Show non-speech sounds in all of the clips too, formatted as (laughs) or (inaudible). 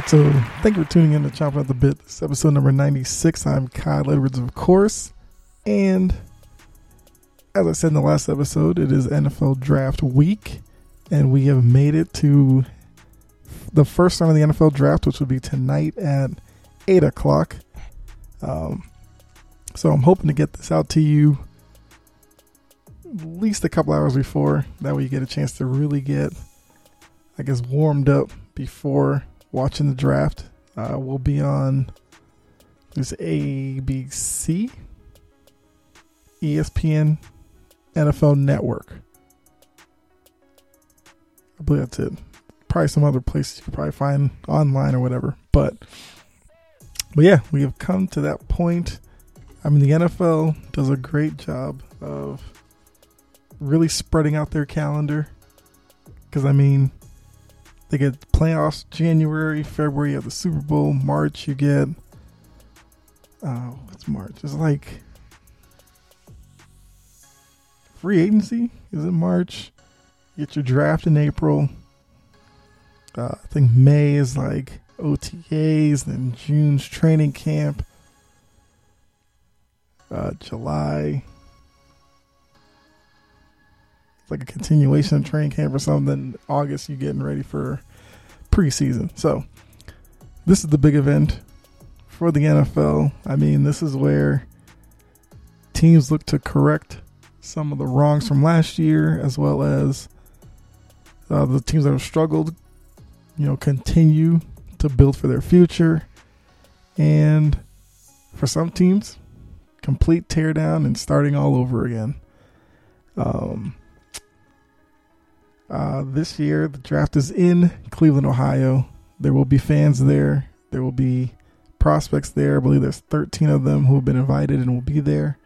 Right, so thank you for tuning in to Chopping at the Bit. This is episode number 96. I'm Kyle Edwards, of course. And as I said in the last episode, it is NFL draft week. And we have made it to the first round of the NFL draft, which will be tonight at 8 o'clock. Um, so I'm hoping to get this out to you at least a couple hours before. That way you get a chance to really get, I guess, warmed up before watching the draft. Uh, we'll be on this ABC, ESPN, NFL Network. I believe that's it. Probably some other places you could probably find online or whatever. But but yeah, we have come to that point. I mean, the NFL does a great job of really spreading out their calendar. Because I mean, they get playoffs January, February, of the Super Bowl. March, you get. Uh, what's March? It's like. Free agency? Is it March? You get your draft in April. Uh, I think May is like OTAs, then June's training camp. Uh, July. Like a continuation of training camp or something. August, you getting ready for preseason. So, this is the big event for the NFL. I mean, this is where teams look to correct some of the wrongs from last year, as well as uh, the teams that have struggled, you know, continue to build for their future. And for some teams, complete teardown and starting all over again. Um, uh, this year, the draft is in Cleveland, Ohio. There will be fans there. There will be prospects there. I believe there's 13 of them who have been invited and will be there,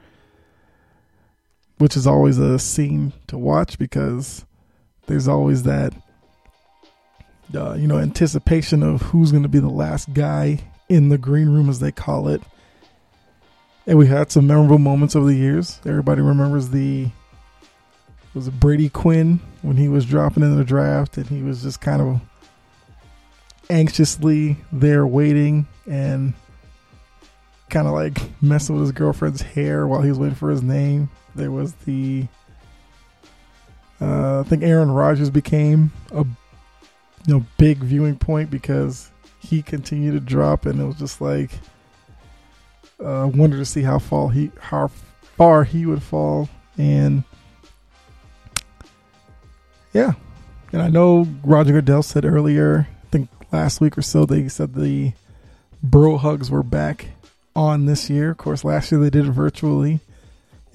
which is always a scene to watch because there's always that, uh, you know, anticipation of who's going to be the last guy in the green room, as they call it. And we had some memorable moments over the years. Everybody remembers the was Brady Quinn when he was dropping in the draft and he was just kind of anxiously there waiting and kind of like messing with his girlfriend's hair while he was waiting for his name. There was the uh, I think Aaron Rodgers became a you know big viewing point because he continued to drop and it was just like uh, wanted to see how fall he how far he would fall and yeah. And I know Roger Goodell said earlier, I think last week or so, they said the bro hugs were back on this year. Of course, last year they did it virtually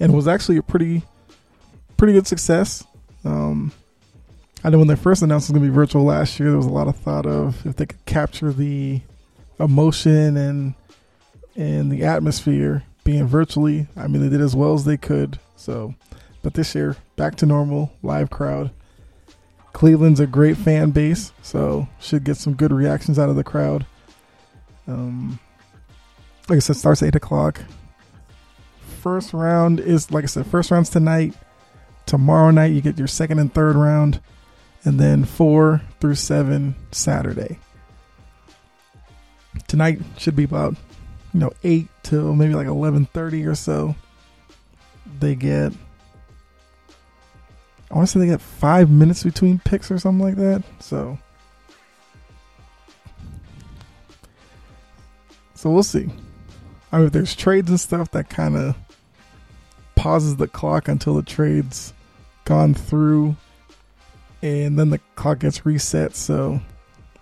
and it was actually a pretty, pretty good success. Um, I know when they first announced it was going to be virtual last year, there was a lot of thought of if they could capture the emotion and and the atmosphere being virtually. I mean, they did as well as they could. So, but this year, back to normal, live crowd. Cleveland's a great fan base, so should get some good reactions out of the crowd. Um, like I said, starts eight o'clock. First round is like I said, first round's tonight. Tomorrow night you get your second and third round, and then four through seven Saturday. Tonight should be about you know eight till maybe like eleven thirty or so. They get I want to say they get five minutes between picks or something like that. So, so we'll see. I mean, if there's trades and stuff that kind of pauses the clock until the trades gone through, and then the clock gets reset. So,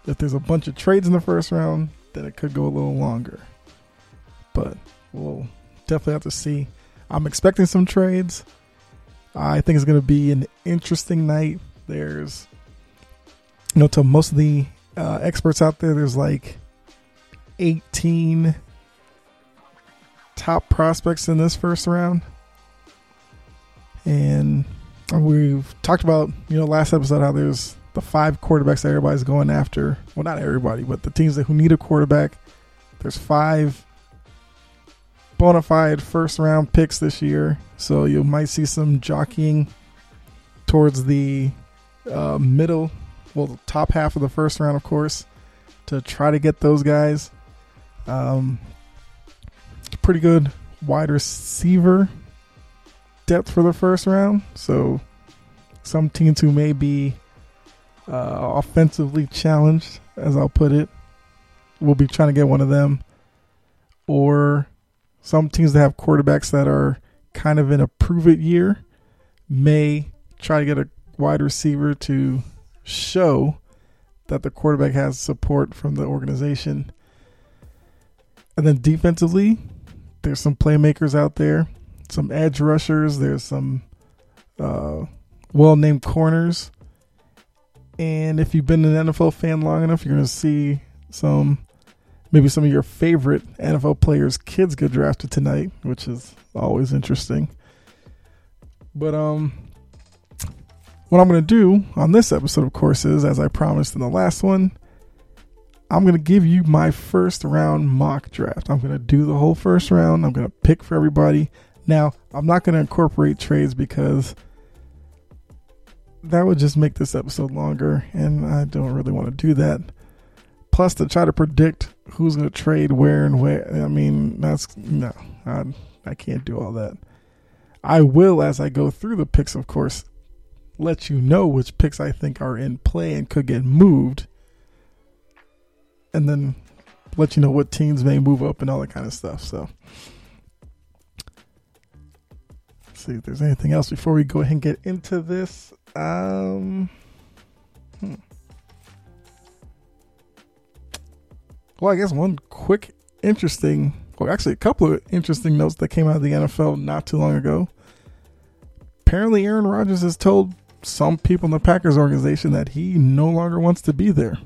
if there's a bunch of trades in the first round, then it could go a little longer. But we'll definitely have to see. I'm expecting some trades. I think it's going to be an interesting night. There's, you know, to most of the uh, experts out there, there's like 18 top prospects in this first round. And we've talked about, you know, last episode how there's the five quarterbacks that everybody's going after. Well, not everybody, but the teams that who need a quarterback. There's five bona fide first round picks this year. So you might see some jockeying towards the uh, middle, well, the top half of the first round, of course, to try to get those guys. Um, pretty good wide receiver depth for the first round. So some teams who may be uh, offensively challenged, as I'll put it, will be trying to get one of them. Or some teams that have quarterbacks that are kind of in a prove it year may try to get a wide receiver to show that the quarterback has support from the organization. And then defensively, there's some playmakers out there, some edge rushers, there's some uh, well named corners. And if you've been an NFL fan long enough, you're going to see some, maybe some of your favorite NFL players' kids get drafted tonight, which is always interesting. But um, what I'm going to do on this episode, of course, is as I promised in the last one, I'm going to give you my first round mock draft. I'm going to do the whole first round. I'm going to pick for everybody. Now, I'm not going to incorporate trades because that would just make this episode longer, and I don't really want to do that. Plus, to try to predict who's going to trade where and where, I mean, that's no, I, I can't do all that. I will, as I go through the picks, of course, let you know which picks I think are in play and could get moved, and then let you know what teams may move up and all that kind of stuff. So, let's see if there's anything else before we go ahead and get into this. Um, hmm. Well, I guess one quick, interesting, well, actually, a couple of interesting notes that came out of the NFL not too long ago. Apparently, Aaron Rodgers has told some people in the Packers organization that he no longer wants to be there.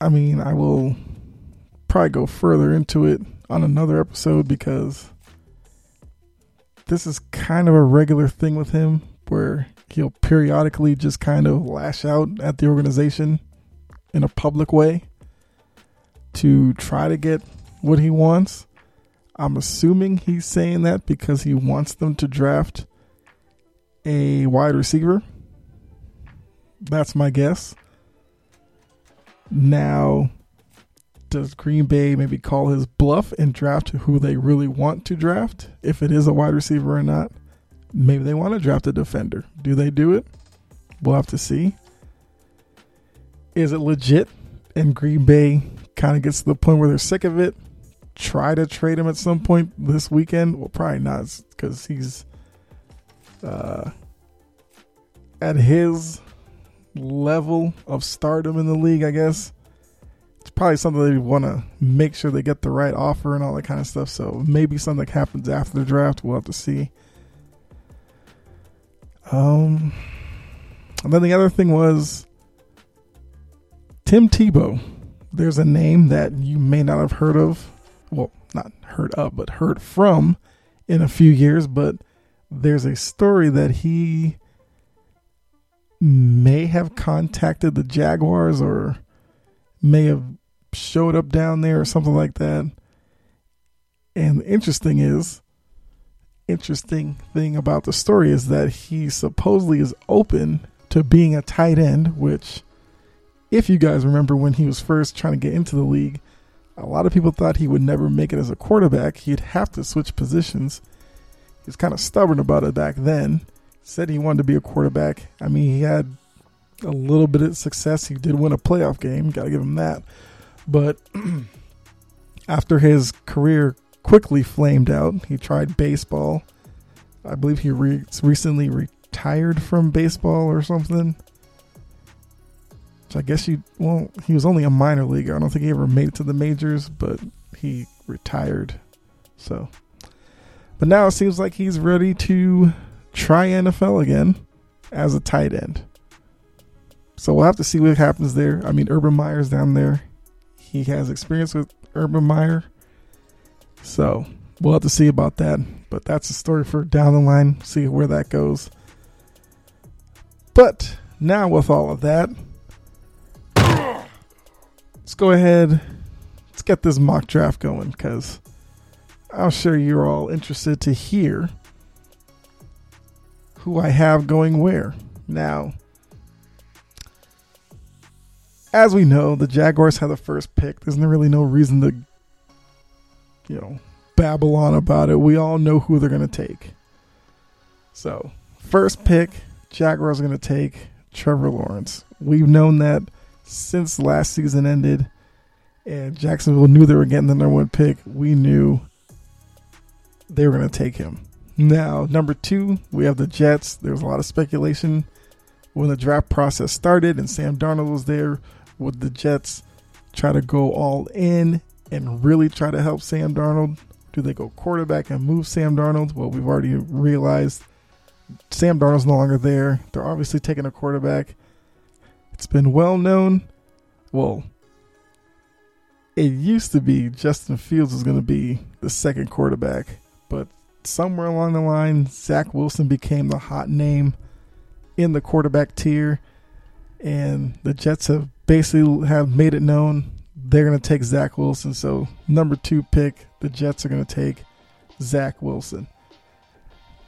I mean, I will probably go further into it on another episode because this is kind of a regular thing with him where he'll periodically just kind of lash out at the organization in a public way to try to get what he wants. I'm assuming he's saying that because he wants them to draft a wide receiver. That's my guess. Now, does Green Bay maybe call his bluff and draft who they really want to draft? If it is a wide receiver or not. Maybe they want to draft a defender. Do they do it? We'll have to see. Is it legit? And Green Bay kind of gets to the point where they're sick of it. Try to trade him at some point this weekend. Well, probably not because he's uh, at his level of stardom in the league, I guess it's probably something they want to make sure they get the right offer and all that kind of stuff. So maybe something happens after the draft. We'll have to see. Um, and then the other thing was Tim Tebow. There's a name that you may not have heard of. Well, not heard of, but heard from in a few years. But there's a story that he may have contacted the Jaguars or may have showed up down there or something like that. And interesting is, interesting thing about the story is that he supposedly is open to being a tight end, which, if you guys remember when he was first trying to get into the league, a lot of people thought he would never make it as a quarterback. He'd have to switch positions. He was kind of stubborn about it back then. Said he wanted to be a quarterback. I mean, he had a little bit of success. He did win a playoff game. Got to give him that. But (clears throat) after his career quickly flamed out, he tried baseball. I believe he re- recently retired from baseball or something. I guess you well, he was only a minor leaguer. I don't think he ever made it to the majors, but he retired. So, but now it seems like he's ready to try NFL again as a tight end. So we'll have to see what happens there. I mean, Urban Meyer's down there. He has experience with Urban Meyer. So we'll have to see about that. But that's a story for down the line. See where that goes. But now, with all of that, let's go ahead. Let's get this mock draft going because I'm sure you're all interested to hear who I have going where. Now, as we know, the Jaguars have the first pick. There's really no reason to, you know, babble on about it. We all know who they're going to take. So, first pick, Jaguars are going to take Trevor Lawrence. We've known that since last season ended and Jacksonville knew they were getting the number one pick. We knew they were going to take him. Now, number two, we have the Jets. There was a lot of speculation when the draft process started and Sam Darnold was there. Would the Jets try to go all in and really try to help Sam Darnold? Do they go quarterback and move Sam Darnold? Well, we've already realized Sam Darnold's no longer there. They're obviously taking a quarterback. It's been well known. Well, it used to be Justin Fields was going to be the second quarterback, but somewhere along the line, Zach Wilson became the hot name in the quarterback tier, and the Jets have basically have made it known they're going to take Zach Wilson. So number two pick, the Jets are going to take Zach Wilson.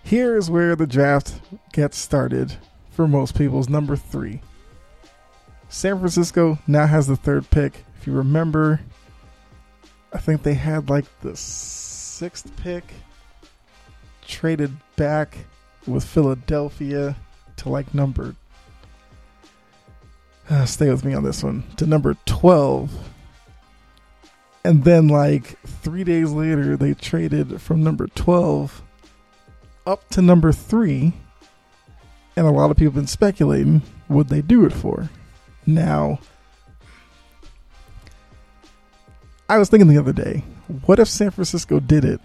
Here is where the draft gets started for most people's number three. San Francisco now has the third pick. If you remember, I think they had like the sixth pick traded back with Philadelphia to like number. Uh, stay with me on this one to number 12. And then, like three days later, they traded from number 12 up to number three. And a lot of people have been speculating would they do it for. Now, I was thinking the other day, what if San Francisco did it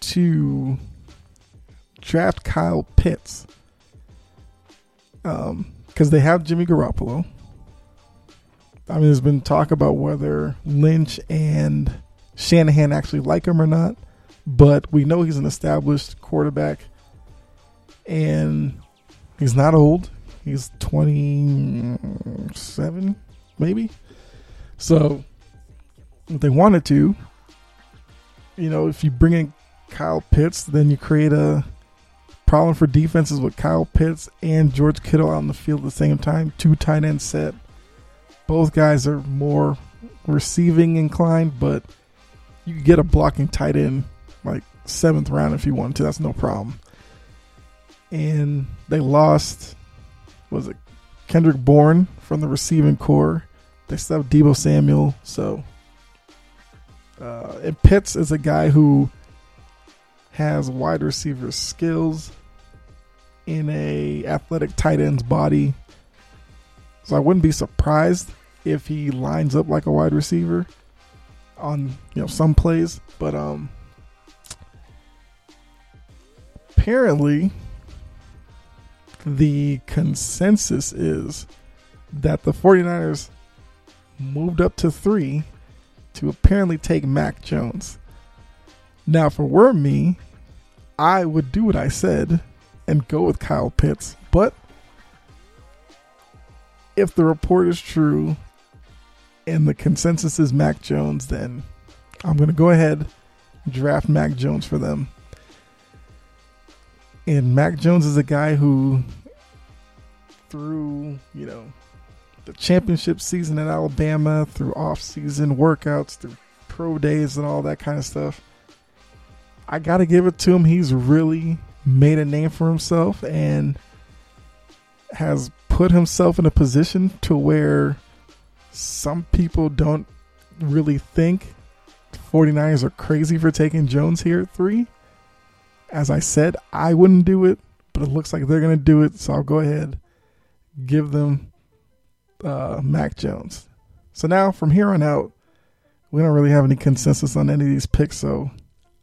to draft Kyle Pitts? Um, because they have Jimmy Garoppolo. I mean, there's been talk about whether Lynch and Shanahan actually like him or not, but we know he's an established quarterback, and he's not old. He's 27, maybe. So, if they wanted to, you know, if you bring in Kyle Pitts, then you create a problem for defenses with Kyle Pitts and George Kittle out on the field at the same time. Two tight end set. Both guys are more receiving inclined, but you get a blocking tight end like seventh round if you want to. That's no problem. And they lost was it Kendrick Bourne from the receiving corps. They still have Deebo Samuel. So, uh, and Pitts is a guy who has wide receiver skills in a athletic tight end's body. So I wouldn't be surprised if he lines up like a wide receiver on you know some plays, but um apparently the consensus is that the 49ers moved up to three to apparently take Mac Jones. Now, for were me, I would do what I said and go with Kyle Pitts. But if the report is true and the consensus is Mac Jones, then I'm going to go ahead draft Mac Jones for them. And Mac Jones is a guy who, through, you know, the championship season at Alabama, through off-season workouts, through pro days and all that kind of stuff, I got to give it to him. He's really made a name for himself and has put himself in a position to where some people don't really think 49ers are crazy for taking Jones here at three. As I said, I wouldn't do it, but it looks like they're going to do it. So I'll go ahead, give them uh, Mac Jones. So now from here on out, we don't really have any consensus on any of these picks, so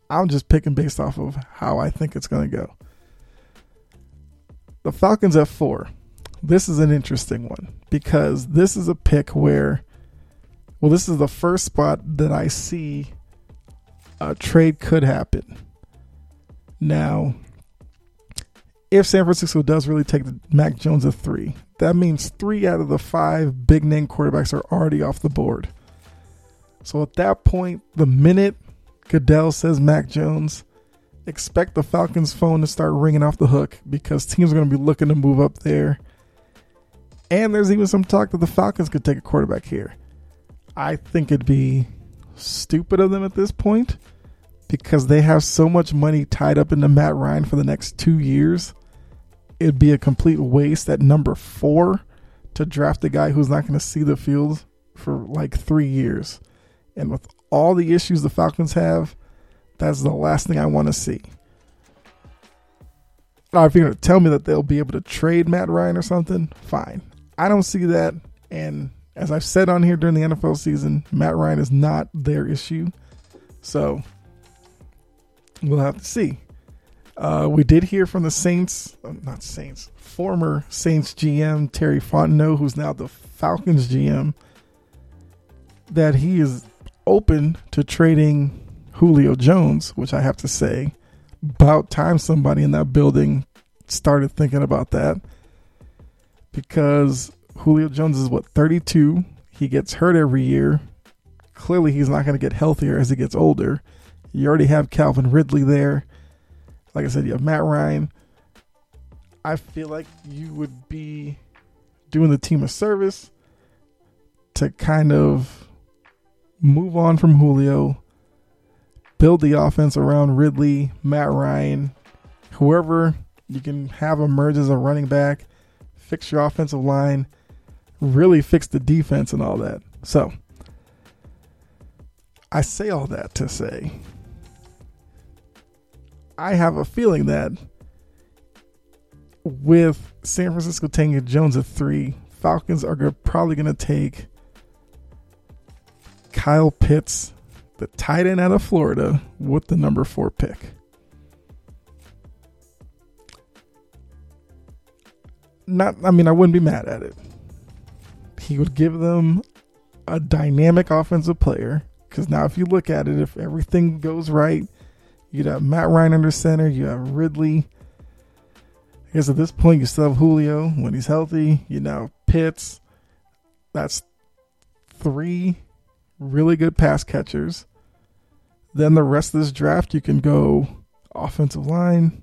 I'm just picking based off of how I think it's going to go. The Falcons at four. This is an interesting one because this is a pick where, well, this is the first spot that I see a trade could happen. Now, if San Francisco does really take the Mac Jones at three, that means three out of the five big name quarterbacks are already off the board. So at that point, the minute Goodell says Mac Jones, expect the Falcons' phone to start ringing off the hook because teams are going to be looking to move up there. And there's even some talk that the Falcons could take a quarterback here. I think it'd be stupid of them at this point because they have so much money tied up into Matt Ryan for the next two years. It'd be a complete waste at number four to draft a guy who's not going to see the field for like three years. And with all the issues the Falcons have, that's the last thing I want to see. Now, if you're going to tell me that they'll be able to trade Matt Ryan or something, fine. I don't see that. And as I've said on here during the NFL season, Matt Ryan is not their issue. So we'll have to see. Uh, we did hear from the Saints, uh, not Saints, former Saints GM Terry Fontenot, who's now the Falcons GM, that he is open to trading Julio Jones, which I have to say, about time somebody in that building started thinking about that. Because Julio Jones is what, 32? He gets hurt every year. Clearly, he's not going to get healthier as he gets older. You already have Calvin Ridley there. Like I said, you have Matt Ryan. I feel like you would be doing the team a service to kind of move on from Julio, build the offense around Ridley, Matt Ryan, whoever you can have emerge as a running back, fix your offensive line, really fix the defense and all that. So, I say all that to say I have a feeling that with San Francisco taking Jones at three, Falcons are probably going to take Kyle Pitts, the tight end out of Florida, with the number four pick. Not, I mean, I wouldn't be mad at it. He would give them a dynamic offensive player. Because now, if you look at it, if everything goes right, you'd have Matt Ryan under center, you have Ridley. I guess at this point, you still have Julio when he's healthy. You know, Pitts. That's three really good pass catchers. Then the rest of this draft, you can go offensive line,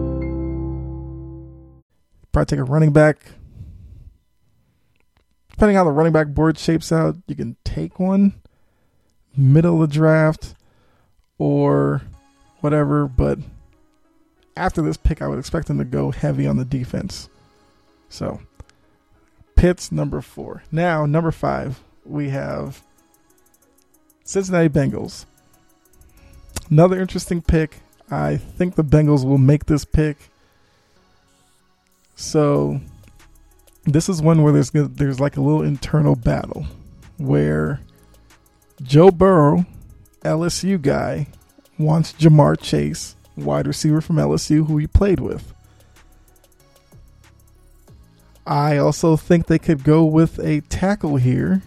Probably take a running back. Depending on how the running back board shapes out, you can take one middle of the draft or whatever. But after this pick, I would expect them to go heavy on the defense. So, Pitts number four. Now, number five, we have Cincinnati Bengals. Another interesting pick. I think the Bengals will make this pick. So this is one where there's there's like a little internal battle where Joe Burrow, LSU guy, wants Ja'Marr Chase, wide receiver from LSU, who he played with. I also think they could go with a tackle here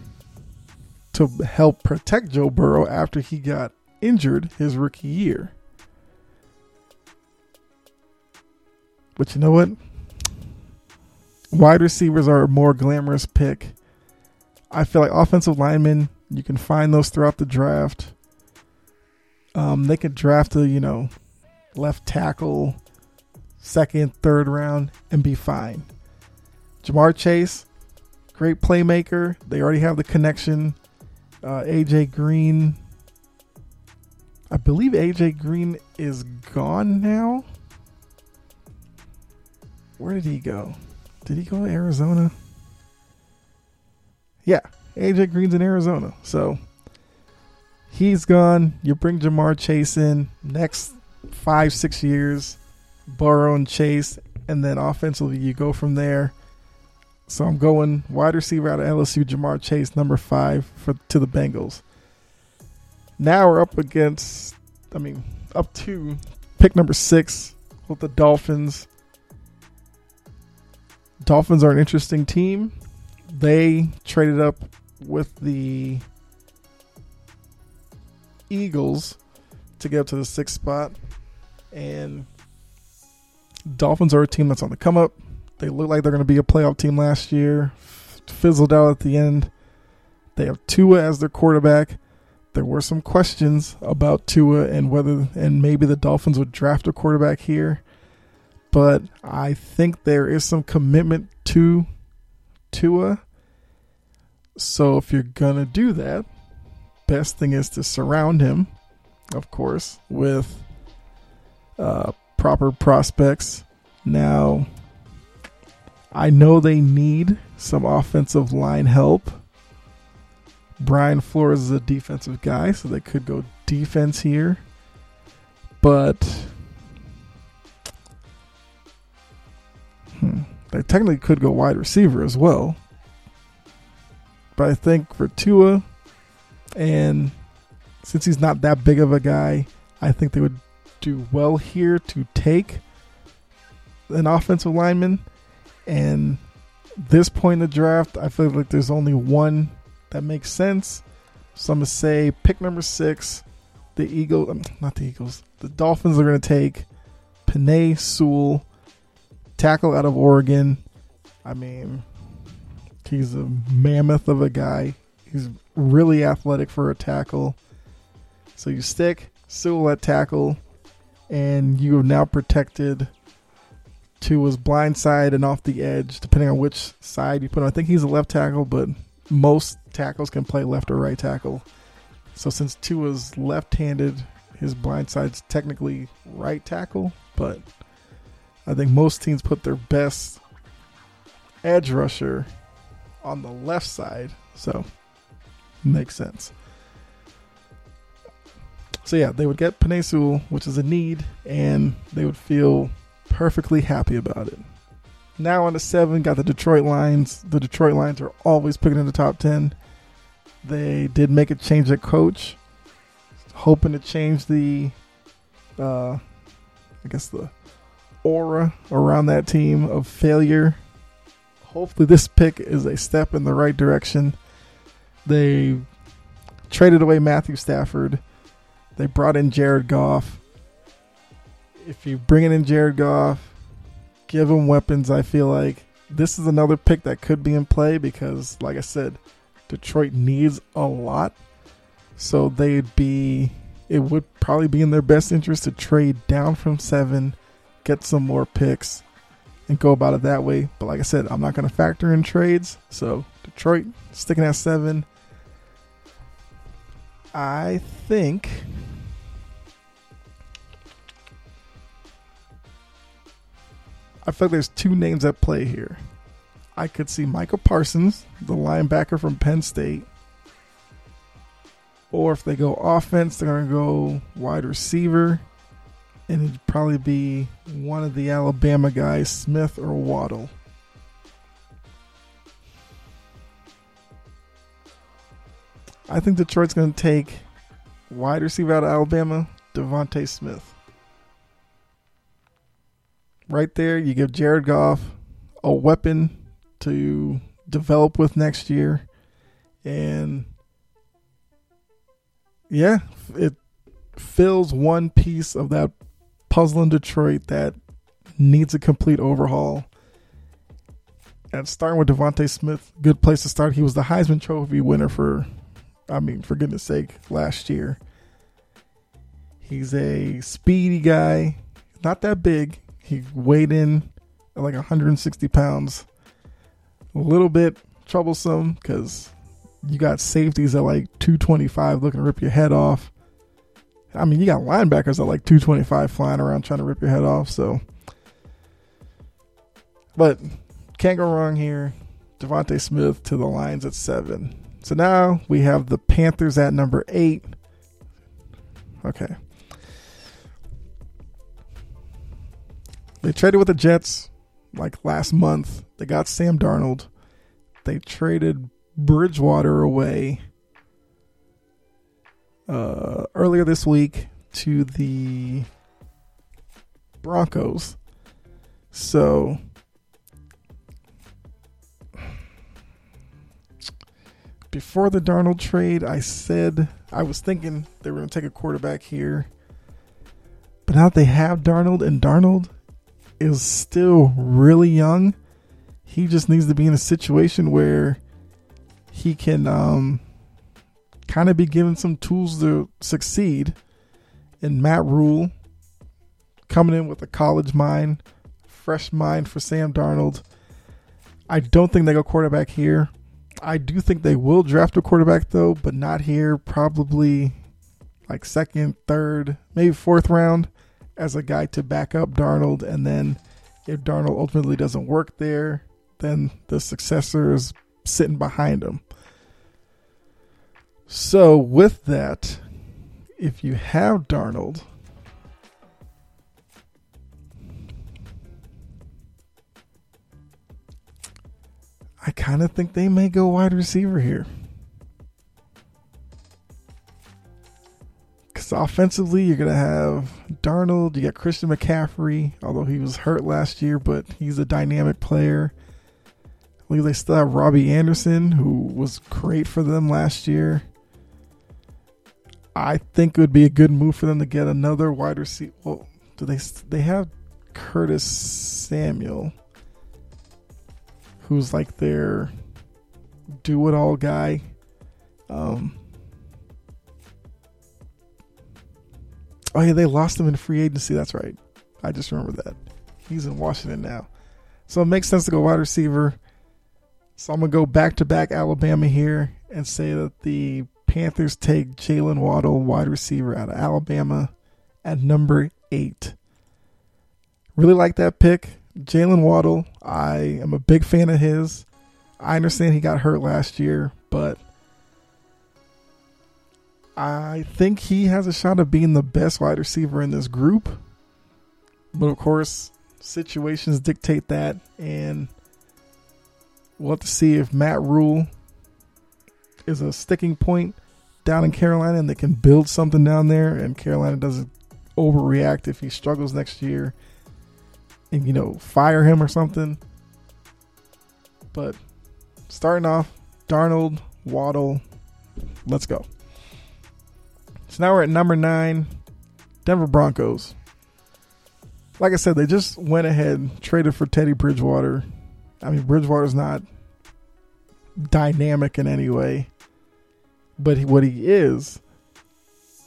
to help protect Joe Burrow after he got injured his rookie year. But you know what? Wide receivers are a more glamorous pick. I feel like offensive linemen, you can find those throughout the draft. Um, they could draft a, you know, left tackle, second, third round, and be fine. Ja'Marr Chase, great playmaker. They already have the connection. Uh, AJ Green, I believe AJ Green is gone now. Where did he go? Did he go to Arizona? Yeah, AJ Green's in Arizona. So he's gone. You bring Ja'Marr Chase in next five, six years, Burrow and Chase, and then offensively you go from there. So I'm going wide receiver out of LSU, Ja'Marr Chase, number five for to the Bengals. Now we're up against, I mean, up to pick number six with the Dolphins. Dolphins are an interesting team. They traded up with the Eagles to get up to the sixth spot. And Dolphins are a team that's on the come up. They look like they're going to be a playoff team last year. Fizzled out at the end. They have Tua as their quarterback. There were some questions about Tua and whether and maybe the Dolphins would draft a quarterback here. But I think there is some commitment to Tua. So if you're going to do that, best thing is to surround him, of course, with uh, proper prospects. Now, I know they need some offensive line help. Brian Flores is a defensive guy, so they could go defense here. But hmm, they technically could go wide receiver as well. But I think for Tua, and since he's not that big of a guy, I think they would do well here to take an offensive lineman. And this point in the draft, I feel like there's only one that makes sense. So I'm gonna say pick number six, the Eagles, um, not the Eagles, the Dolphins are gonna take Penei Sewell, tackle out of Oregon. I mean, he's a mammoth of a guy. He's really athletic for a tackle. So you stick Sewell at tackle, and you have now protected his blind side and off the edge, depending on which side you put him. I think he's a left tackle, but most tackles can play left or right tackle. So since Tua's left-handed, his blind side's technically right tackle, but I think most teams put their best edge rusher on the left side. So makes sense. So yeah, they would get Penei Sewell, which is a need, and they would feel perfectly happy about it. Now on the seven, got the Detroit Lions. The Detroit Lions are always picking in the top ten. They did make a change at coach, hoping to change the, uh, I guess the aura around that team of failure. Hopefully, this pick is a step in the right direction. They traded away Matthew Stafford. They brought in Jared Goff. If you bring in Jared Goff, give him weapons, I feel like this is another pick that could be in play because, like I said, Detroit needs a lot. So they'd be, it would probably be in their best interest to trade down from seven, get some more picks, and go about it that way. But like I said, I'm not going to factor in trades. So Detroit sticking at seven. I think I feel like there's two names at play here. I could see Micah Parsons, the linebacker from Penn State. Or if they go offense, they're going to go wide receiver. And it'd probably be one of the Alabama guys, Smith or Waddle. I think Detroit's going to take wide receiver out of Alabama, DeVonta Smith. Right there, you give Jared Goff a weapon to develop with next year. And yeah, it fills one piece of that puzzle in Detroit that needs a complete overhaul. And starting with DeVonta Smith, good place to start. He was the Heisman Trophy winner for, I mean, for goodness sake, last year. He's a speedy guy, not that big. He weighed in at like 160 pounds. A little bit troublesome because you got safeties at like 225 looking to rip your head off. I mean, you got linebackers at like 225 flying around trying to rip your head off. So, but can't go wrong here. DeVonta Smith to the Lions at seven. So now we have the Panthers at number eight. Okay. They traded with the Jets like last month. They got Sam Darnold. They traded Bridgewater away uh, earlier this week to the Broncos. So before the Darnold trade, I said I was thinking they were going to take a quarterback here. But now they have Darnold, and Darnold is still really young. He just needs to be in a situation where he can um, kind of be given some tools to succeed. And Matt Rhule coming in with a college mind, fresh mind for Sam Darnold. I don't think they go quarterback here. I do think they will draft a quarterback though, but not here. Probably like second, third, maybe fourth round as a guy to back up Darnold. And then if Darnold ultimately doesn't work there, then the successor is sitting behind him. So, with that, if you have Darnold, I kind of think they may go wide receiver here. Because offensively, you're going to have Darnold. You got Christian McCaffrey, although he was hurt last year, but he's a dynamic player. Believe they still have Robbie Anderson, who was great for them last year. I think it would be a good move for them to get another wide receiver. Well, do they? They have Curtis Samuel, who's like their do it all guy. Um, oh yeah, they lost him in free agency. That's right. I just remember that. He's in Washington now, so it makes sense to go wide receiver. So I'm gonna go back to back Alabama here and say that the Panthers take Jaylen Waddle, wide receiver out of Alabama, at number eight. Really like that pick. Jaylen Waddle, I am a big fan of his. I understand he got hurt last year, but I think he has a shot of being the best wide receiver in this group. But of course, situations dictate that, and we'll have to see if Matt Rhule is a sticking point down in Carolina and they can build something down there and Carolina doesn't overreact if he struggles next year and you know fire him or something. But starting off, Darnold, Waddle, let's go. So now we're at number nine, Denver Broncos. Like I said, they just went ahead, traded for Teddy Bridgewater. I mean, Bridgewater's not dynamic in any way. But what he is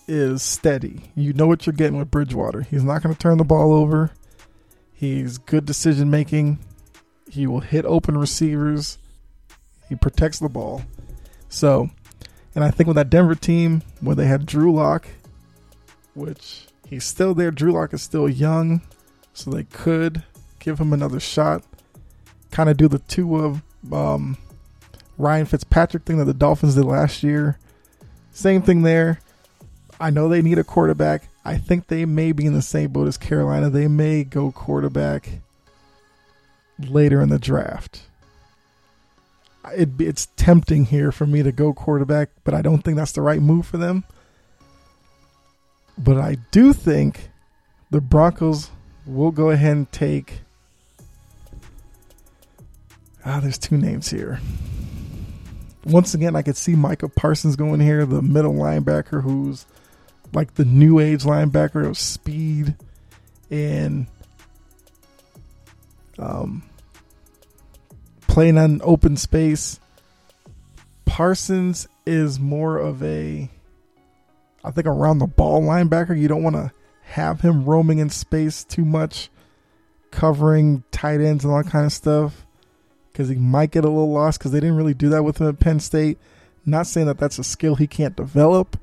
is steady. You know what you're getting with Bridgewater. He's not going to turn the ball over. He's good decision making. He will hit open receivers. He protects the ball. So, and I think with that Denver team, where they had Drew Lock, which he's still there, Drew Lock is still young, so they could give him another shot. Kind of do the two of um, Ryan Fitzpatrick thing that the Dolphins did last year. Same thing there. I know they need a quarterback. I think they may be in the same boat as Carolina. They may go quarterback later in the draft. It, it's tempting here for me to go quarterback, but I don't think that's the right move for them. But I do think the Broncos will go ahead and take. Ah, there's two names here once again, I could see Micah Parsons going here, the middle linebacker who's like the new age linebacker of speed and um, playing on open space. Parsons is more of a, I think, around the ball linebacker. You don't want to have him roaming in space too much, covering tight ends and all that kind of stuff, because he might get a little lost because they didn't really do that with him at Penn State. Not saying that that's a skill he can't develop,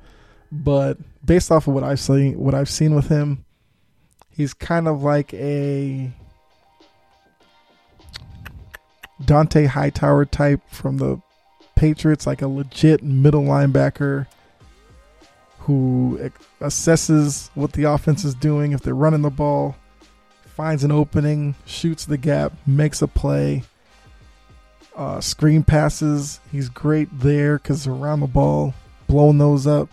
but based off of what I've seen, what I've seen with him, he's kind of like a Dont'a Hightower type from the Patriots, like a legit middle linebacker who assesses what the offense is doing. If they're running the ball, finds an opening, shoots the gap, makes a play. Uh, screen passes, he's great there because around the ball, blowing those up.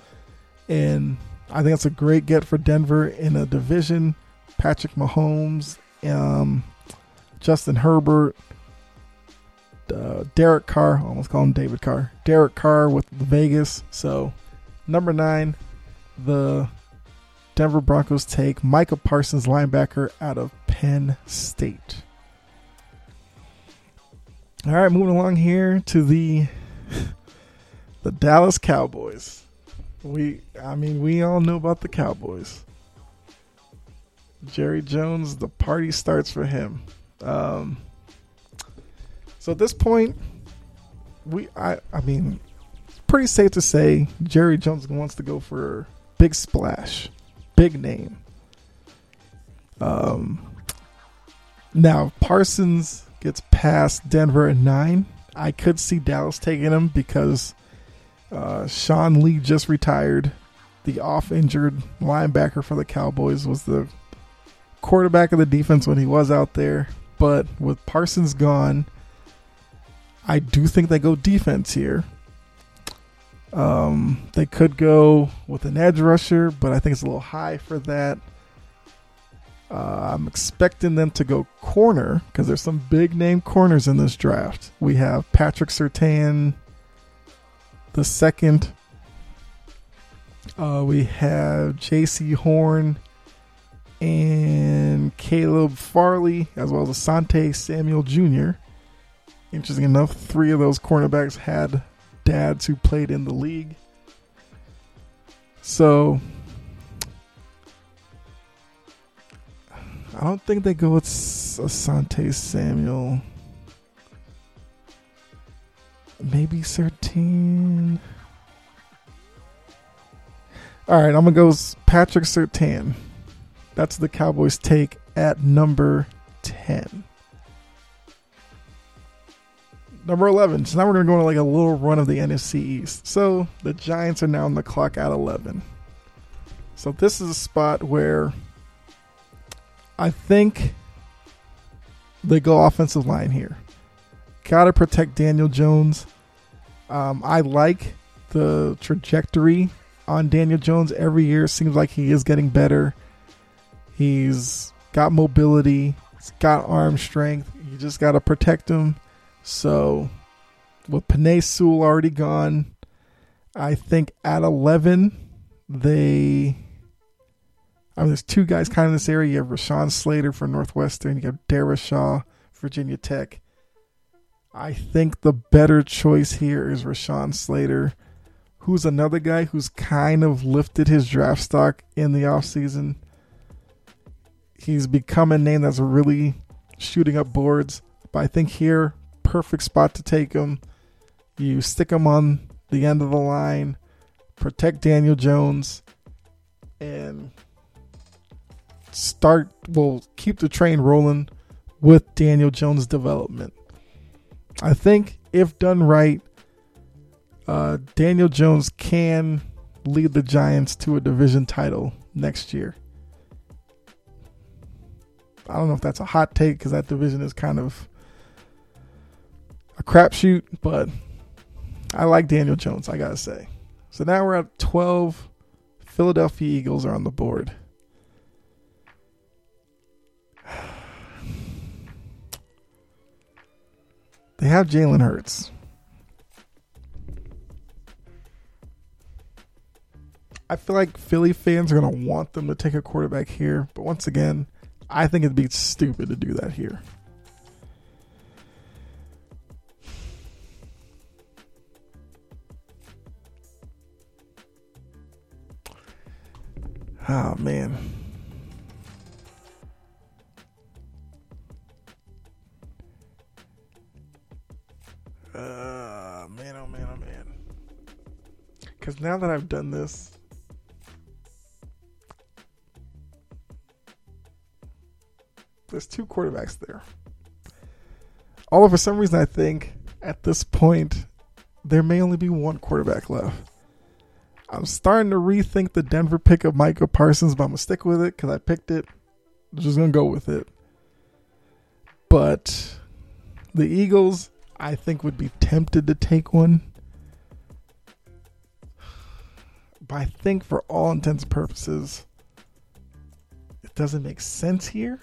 And I think that's a great get for Denver in a division. Patrick Mahomes, um, Justin Herbert, uh, Derek Carr, almost call him David Carr. Derek Carr with Vegas. So, number nine, the Denver Broncos take Micah Parsons, linebacker out of Penn State. All right, moving along here to the the Dallas Cowboys. We, I mean, we all know about the Cowboys. Jerry Jones, the party starts for him. Um, so at this point, we I I mean, it's pretty safe to say Jerry Jones wants to go for big splash, big name. Um, now Parsons gets past Denver at nine. I could see Dallas taking him because uh, Sean Lee just retired. The off injured linebacker for the Cowboys was the quarterback of the defense when he was out there. But with Parsons gone, I do think they go defense here. Um, they could go with an edge rusher, but I think it's a little high for that. Uh, I'm expecting them to go corner because there's some big name corners in this draft. We have Patrick Surtain, the second. Uh, we have Jaycee Horn and Caleb Farley, as well as Asante Samuel Jr. Interesting enough, three of those cornerbacks had dads who played in the league. So I don't think they go with Asante Samuel. Maybe Surtain. All right, I'm gonna go Patrick Surtain. That's the Cowboys' take at number ten number 11. So now we're going to go on like a little run of the NFC East. So the Giants are now on the clock at 11. So this is a spot where I think they go offensive line here. Got to protect Daniel Jones. Um, I like the trajectory on Daniel Jones every year. Seems like he is getting better. He's got mobility. He's got arm strength. You just got to protect him so with Penei Sewell already gone, I think at 11, they. I mean, there's two guys kind of in this area. You have Rashawn Slater for Northwestern. You have Darrisaw, Virginia Tech. I think the better choice here is Rashawn Slater, who's another guy who's kind of lifted his draft stock in the offseason. He's become a name that's really shooting up boards. But I think here, perfect spot to take him. You stick him on the end of the line, protect Daniel Jones, and start. will keep the train rolling with Daniel Jones' development. I think if done right, uh, Daniel Jones can lead the Giants to a division title next year. I don't know if that's a hot take because that division is kind of a crapshoot, but I like Daniel Jones, I gotta say. So now we're at 12. Philadelphia Eagles are on the board. They have Jalen Hurts. I feel like Philly fans are going to want them to take a quarterback here, but once again, I think it'd be stupid to do that here. Oh man. Uh, man, oh man, oh man. Because now that I've done this, there's two quarterbacks there. Although for some reason I think at this point there may only be one quarterback left. I'm starting to rethink the Denver pick of Micah Parsons, but I'm gonna stick with it because I picked it. I'm just gonna go with it. But the Eagles, I think, would be tempted to take one. But I think, for all intents and purposes, it doesn't make sense here.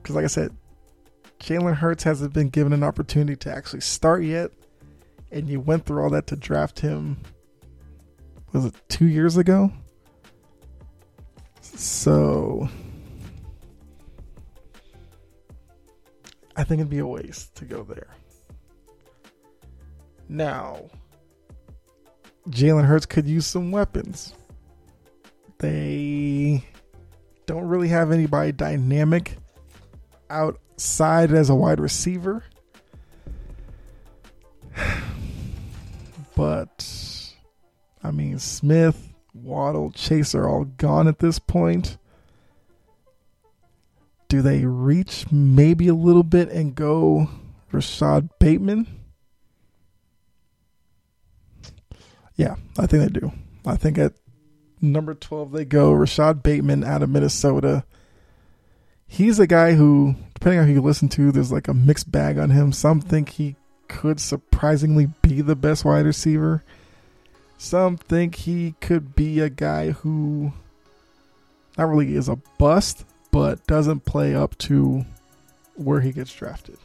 Because, like I said, Jalen Hurts hasn't been given an opportunity to actually start yet. And you went through all that to draft him, was it two years ago? So, I think it'd be a waste to go there. Now, Jalen Hurts could use some weapons. They don't really have anybody dynamic outside as a wide receiver. (sighs) But, I mean, Smith, Waddle, Chase are all gone at this point. Do they reach maybe a little bit and go Rashod Bateman? Yeah, I think they do. I think at number 12 they go Rashod Bateman out of Minnesota. He's a guy who, depending on who you listen to, there's like a mixed bag on him. Some think he could surprisingly be the best wide receiver. Some think he could be a guy who not really is a bust, but doesn't play up to where he gets drafted.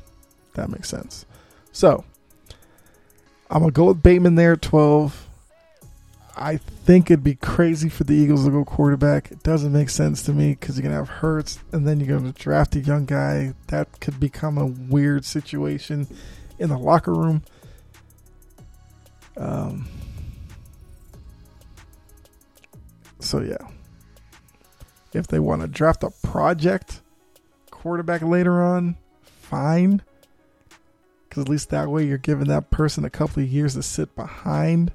That makes sense. So I'm gonna go with Bateman there at 12. I think it'd be crazy for the Eagles to go quarterback. It doesn't make sense to me because you're gonna have Hurts and then you're gonna draft a young guy. That could become a weird situation in the locker room. Um. So yeah, if they want to draft a project quarterback later on, fine. Because at least that way you're giving that person a couple of years to sit behind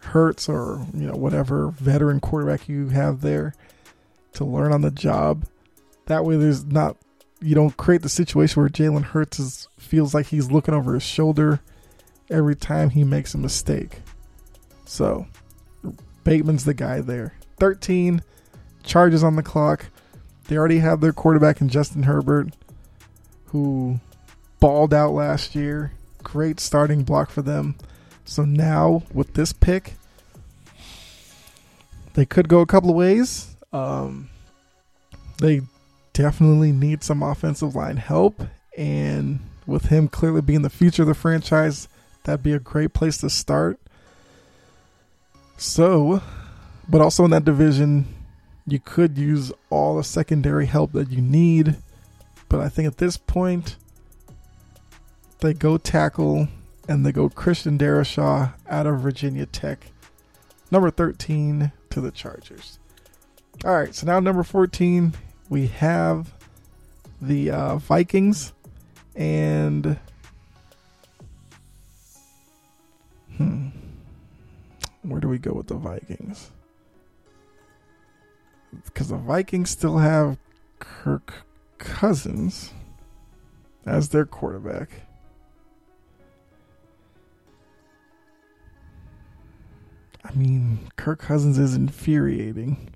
Hurts or you know whatever veteran quarterback you have there to learn on the job. That way, there's not you don't create the situation where Jalen Hurts is, feels like he's looking over his shoulder every time he makes a mistake. So Bateman's the guy there. 13 Chargers on the clock. They already have their quarterback in Justin Herbert, who balled out last year. Great starting block for them. So now with this pick, they could go a couple of ways. Um, they definitely need some offensive line help, and with him clearly being the future of the franchise, that'd be a great place to start. So, but also in that division, you could use all the secondary help that you need. But I think at this point, they go tackle and they go Christian Darrisaw out of Virginia Tech, number 13 to the Chargers. All right, so now number 14, we have the uh, Vikings and hmm, where do we go with the Vikings? Because the Vikings still have Kirk Cousins as their quarterback. I mean, Kirk Cousins is infuriating.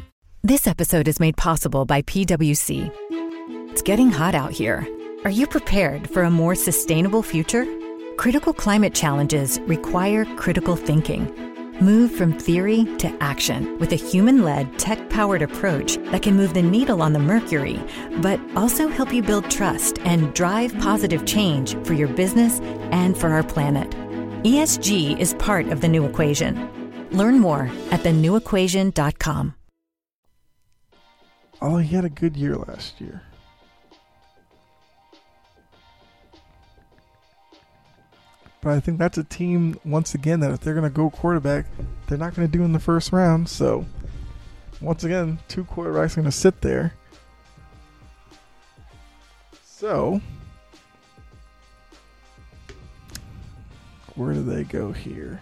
This episode is made possible by PWC. It's getting hot out here. Are you prepared for a more sustainable future? Critical climate challenges require critical thinking. Move from theory to action with a human led, tech powered approach that can move the needle on the mercury, but also help you build trust and drive positive change for your business and for our planet. ESG is part of the new equation. Learn more at thenewequation.com. Although he had a good year last year. But I think that's a team, once again, that if they're going to go quarterback, they're not going to do in the first round. So, once again, two quarterbacks are going to sit there. So, where do they go here?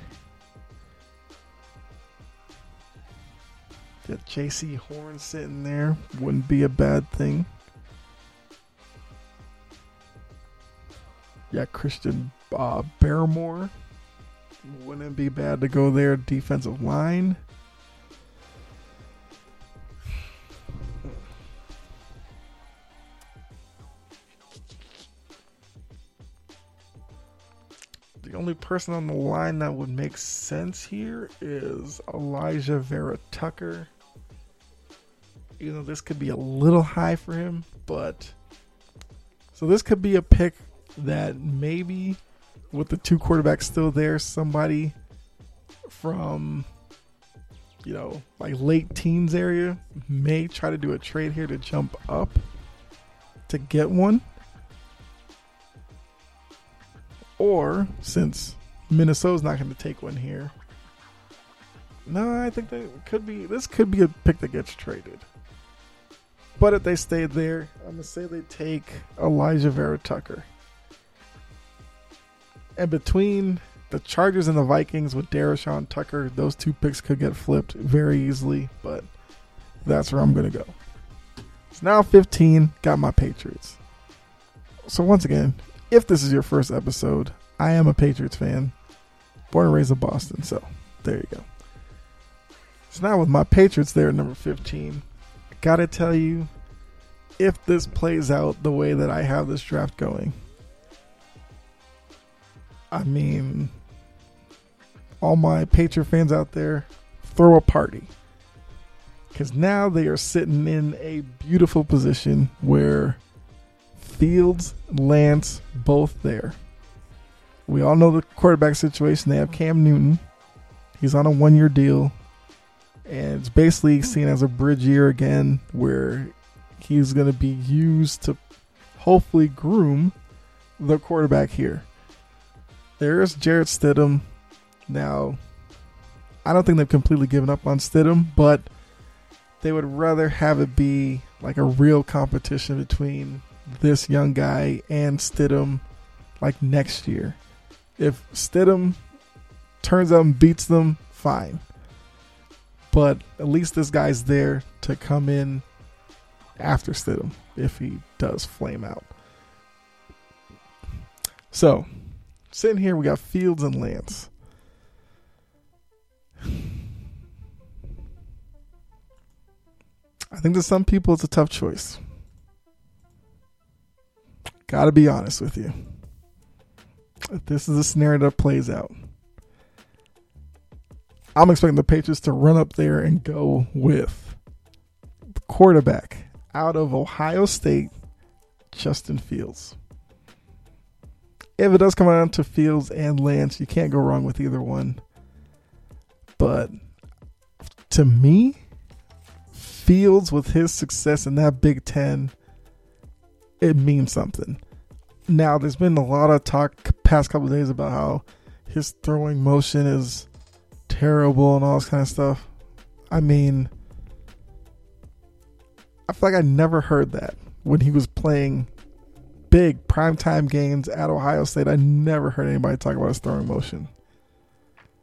Got Jaycee Horn sitting there. Wouldn't be a bad thing. Yeah, Christian uh, Barmore. Wouldn't be bad to go there. Defensive line. The only person on the line that would make sense here is Elijah Vera Tucker. You know, this could be a little high for him, but so this could be a pick that maybe with the two quarterbacks still there, somebody from you know, like late teens area may try to do a trade here to jump up to get one. Or since Minnesota's not going to take one here, no, I think that could be this could be a pick that gets traded. But if they stay there, I'm gonna say they take Alijah Vera-Tucker. And between the Chargers and the Vikings with Darashon Tucker, those two picks could get flipped very easily, but that's where I'm gonna go. It's now 15, got my Patriots. So once again, if this is your first episode, I am a Patriots fan. Born and raised in Boston, so there you go. So now with my Patriots there at number 15, gotta tell you, if this plays out the way that I have this draft going, I mean, all my Patriot fans out there, throw a party. Because now they are sitting in a beautiful position where Fields, Lance, both there. We all know the quarterback situation. They have Cam Newton. He's on a one year deal. And it's basically seen as a bridge year again where he's going to be used to hopefully groom the quarterback here. There's Jared Stidham. Now, I don't think they've completely given up on Stidham, but they would rather have it be like a real competition between this young guy and Stidham like next year. If Stidham turns out and beats them, fine. But at least this guy's there to come in after Stidham if he does flame out. So, sitting here, we got Fields and Lance. (sighs) I think to some people it's a tough choice. Gotta be honest with you. If this is a scenario that plays out, I'm expecting the Patriots to run up there and go with the quarterback out of Ohio State, Justin Fields. If it does come down to Fields and Lance, you can't go wrong with either one. But to me, Fields with his success in that Big Ten, it means something. Now, there's been a lot of talk past couple days about how his throwing motion is terrible and all this kind of stuff. I mean, I feel like I never heard that when he was playing big primetime games at Ohio State. I never heard anybody talk about his throwing motion.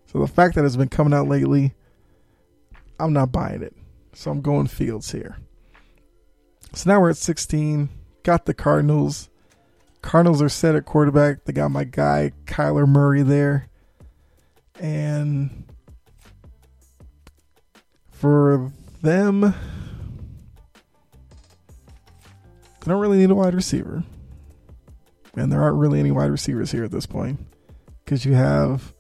So the fact that it's been coming out lately, I'm not buying it. So I'm going Fields here. So now we're at 16. Got the Cardinals. Cardinals are set at quarterback. They got my guy Kyler Murray there. And for them, they don't really need a wide receiver. And there aren't really any wide receivers here at this point. Because you have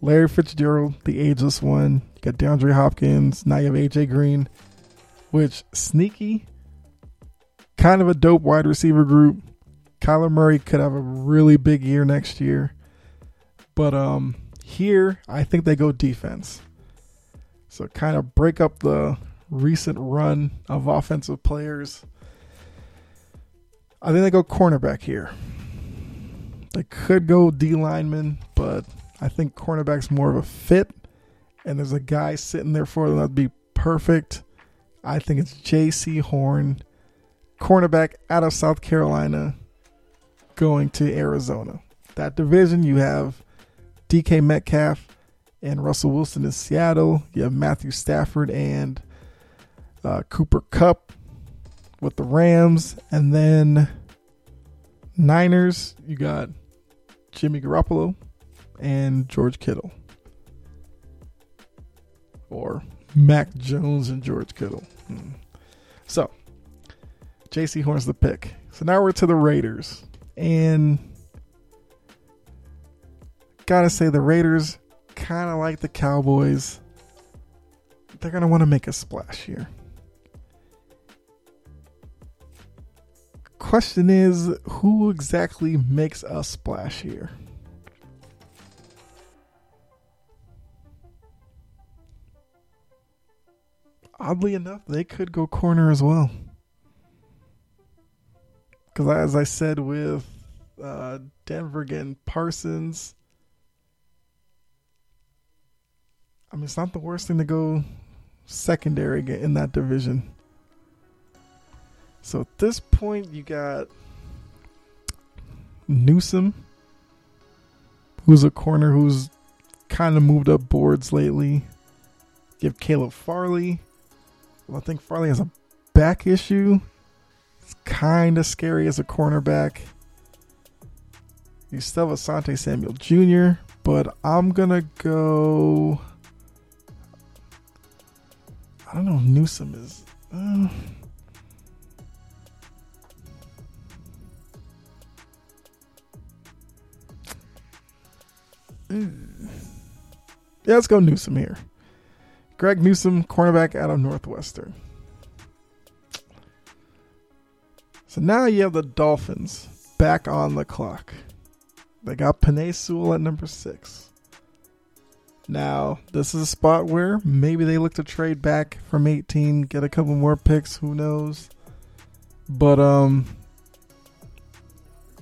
Larry Fitzgerald, the ageless one. You got DeAndre Hopkins. Now you have AJ Green, which sneaky, kind of a dope wide receiver group. Kyler Murray could have a really big year next year. But um here, I think they go defense. So kind of break up the recent run of offensive players. I think they go cornerback here. They could go D lineman, but I think cornerback's more of a fit. And there's a guy sitting there for them that'd be perfect. I think it's Jaycee Horn, cornerback out of South Carolina, going to Arizona. That division, you have DK Metcalf and Russell Wilson in Seattle. You have Matthew Stafford and uh, Cooper Kupp with the Rams. And then Niners, you got Jimmy Garoppolo and George Kittle. Or Mac Jones and George Kittle. Hmm. So, Jaycee Horn's the pick. So now we're to the Raiders. And gotta say, the Raiders, kind of like the Cowboys, they're going to want to make a splash here. Question is, who exactly makes a splash here? Oddly enough, they could go corner as well. Because as I said with uh, Denver getting Parsons, I mean, it's not the worst thing to go secondary mm-hmm. in that division. So at this point, you got Newsome, who's a corner who's kind of moved up boards lately. You have Caleb Farley. Well, I think Farley has a back issue. It's kind of scary as a cornerback. You still have Asante Samuel Jr., but I'm going to go. I don't know if Newsome is. Uh, Yeah, let's go Newsome here. Greg Newsome, cornerback out of Northwestern. So now you have the Dolphins back on the clock. They got Penei Sewell at number six. Now, this is a spot where maybe they look to trade back from 18, get a couple more picks, who knows. But um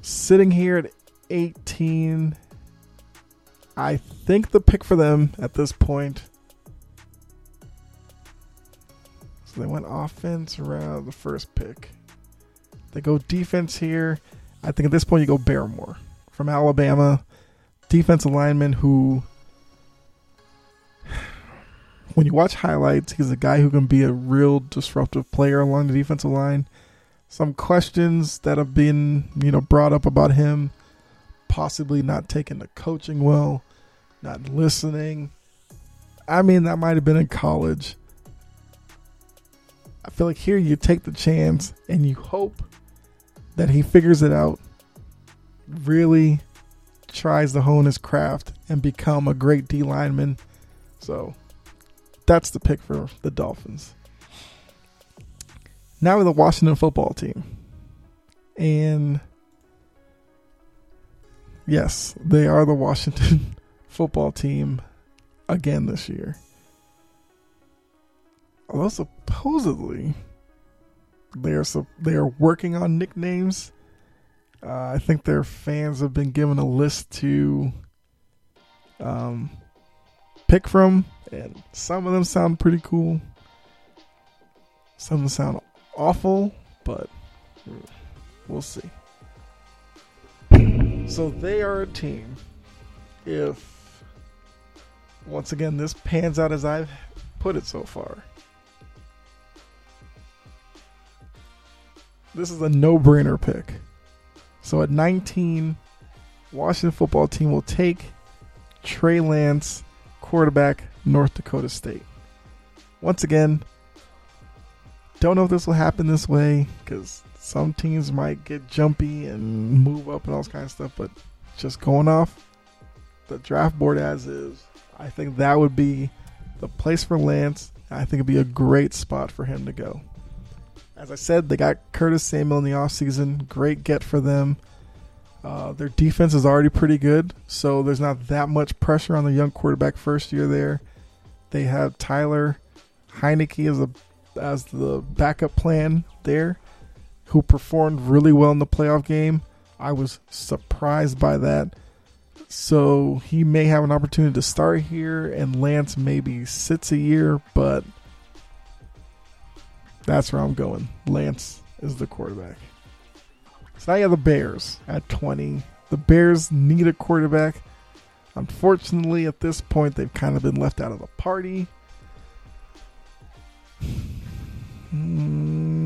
sitting here at 18 I think the pick for them at this point. So they went offense around the first pick. They go defense here. I think at this point you go Barmore from Alabama, defensive lineman who, when you watch highlights, he's a guy who can be a real disruptive player along the defensive line. Some questions that have been, you know, brought up about him, possibly not taking the coaching well not listening. I mean, that might have been in college. I feel like here you take the chance and you hope that he figures it out, really tries to hone his craft and become a great D lineman. So that's the pick for the Dolphins. Now with the Washington football team. And yes, they are the Washington (laughs) football team again this year. Although supposedly they are they are working on nicknames. Uh, I think their fans have been given a list to um, pick from, and some of them sound pretty cool. Some of them sound awful, but hmm, we'll see. So they are a team. If once again this pans out as I've put it so far, this is a no-brainer pick. So at 19, Washington football team will take Trey Lance, quarterback, North Dakota State. Once again, don't know if this will happen this way because some teams might get jumpy and move up and all this kind of stuff, but just going off the draft board as is, I think that would be the place for Lance. I think it'd be a great spot for him to go. As I said, they got Curtis Samuel in the offseason. Great get for them. Uh, their defense is already pretty good, so there's not that much pressure on the young quarterback first year there. They have Tyler Heinicke as a as the backup plan there, who performed really well in the playoff game. I was surprised by that. So he may have an opportunity to start here, and Lance maybe sits a year, but that's where I'm going. Lance is the quarterback. So now you have the Bears at 20. The Bears need a quarterback. Unfortunately, at this point, they've kind of been left out of the party. Mm,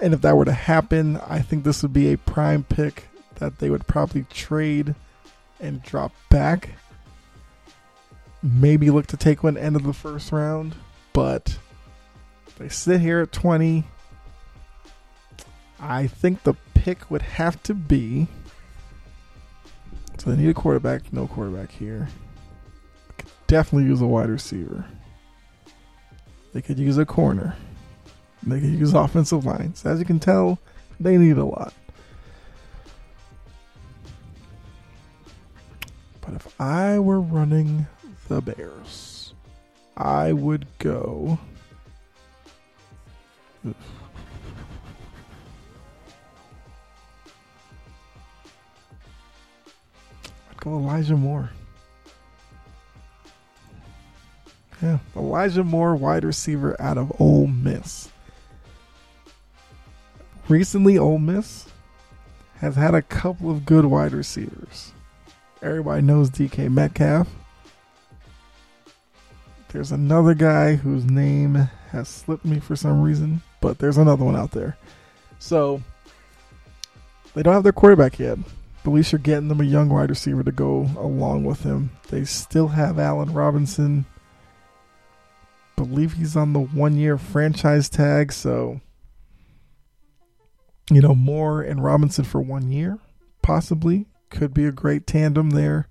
and if that were to happen, I think this would be a prime pick that they would probably trade and drop back. Maybe look to take one end of the first round, but they sit here at 20. I think the pick would have to be. So they need a quarterback. No quarterback here. Could definitely use a wide receiver. They could use a corner. They could use offensive lines. As you can tell, they need a lot. But if I were running the Bears, I would go. I'd go oh, Elijah Moore. Yeah, Elijah Moore, wide receiver out of Ole Miss. Recently, Ole Miss has had a couple of good wide receivers. Everybody knows DK Metcalf. There's another guy whose name has slipped me for some reason, but there's another one out there. So they don't have their quarterback yet. At least you're getting them a young wide receiver to go along with him. They still have Allen Robinson. Believe he's on the one year franchise tag, so you know, Moore and Robinson for one year, possibly. Could be a great tandem there.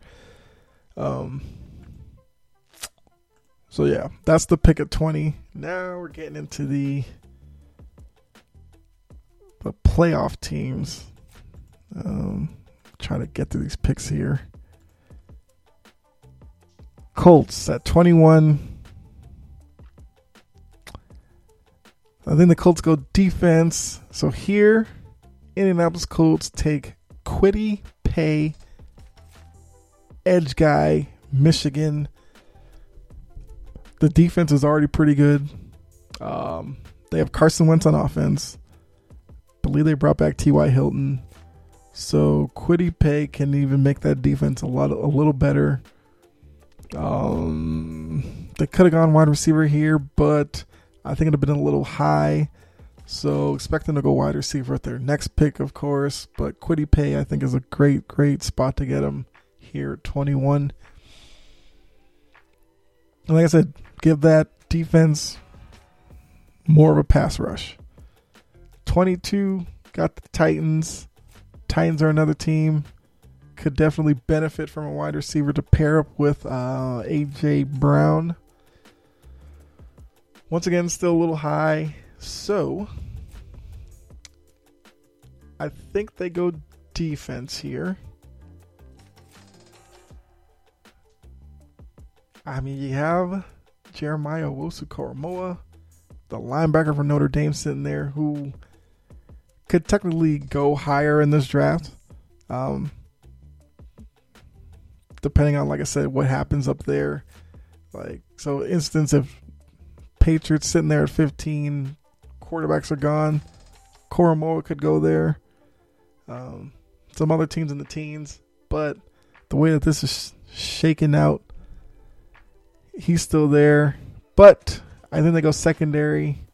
Um so yeah, that's the pick at 20. Now we're getting into the the playoff teams. Um try to get through these picks here. Colts at 21. I think the Colts go defense. So here, Indianapolis Colts take Kwity Paye, edge guy, Michigan. The defense is already pretty good. Um, they have Carson Wentz on offense. I believe they brought back T.Y. Hilton. So Kwity Paye can even make that defense a lot a little better. Um, they could have gone wide receiver here, but I think it'd have been a little high. So expect them to go wide receiver at their next pick, of course. But Kwity Paye, I think, is a great, great spot to get him here at 21. And like I said, give that defense more of a pass rush. 22 got the Titans. Titans are another team. Could definitely benefit from a wide receiver to pair up with uh, AJ Brown. Once again, still a little high. So, I think they go defense here. I mean, you have Jeremiah Owusu-Koramoah, the linebacker for Notre Dame, sitting there who could technically go higher in this draft. Um, depending on, like I said, what happens up there. Like, so instance, if Patriots sitting there at 15, quarterbacks are gone. Koramoah could go there. Um, some other teams in the teens, but the way that this is shaken out, he's still there. But I think they go secondary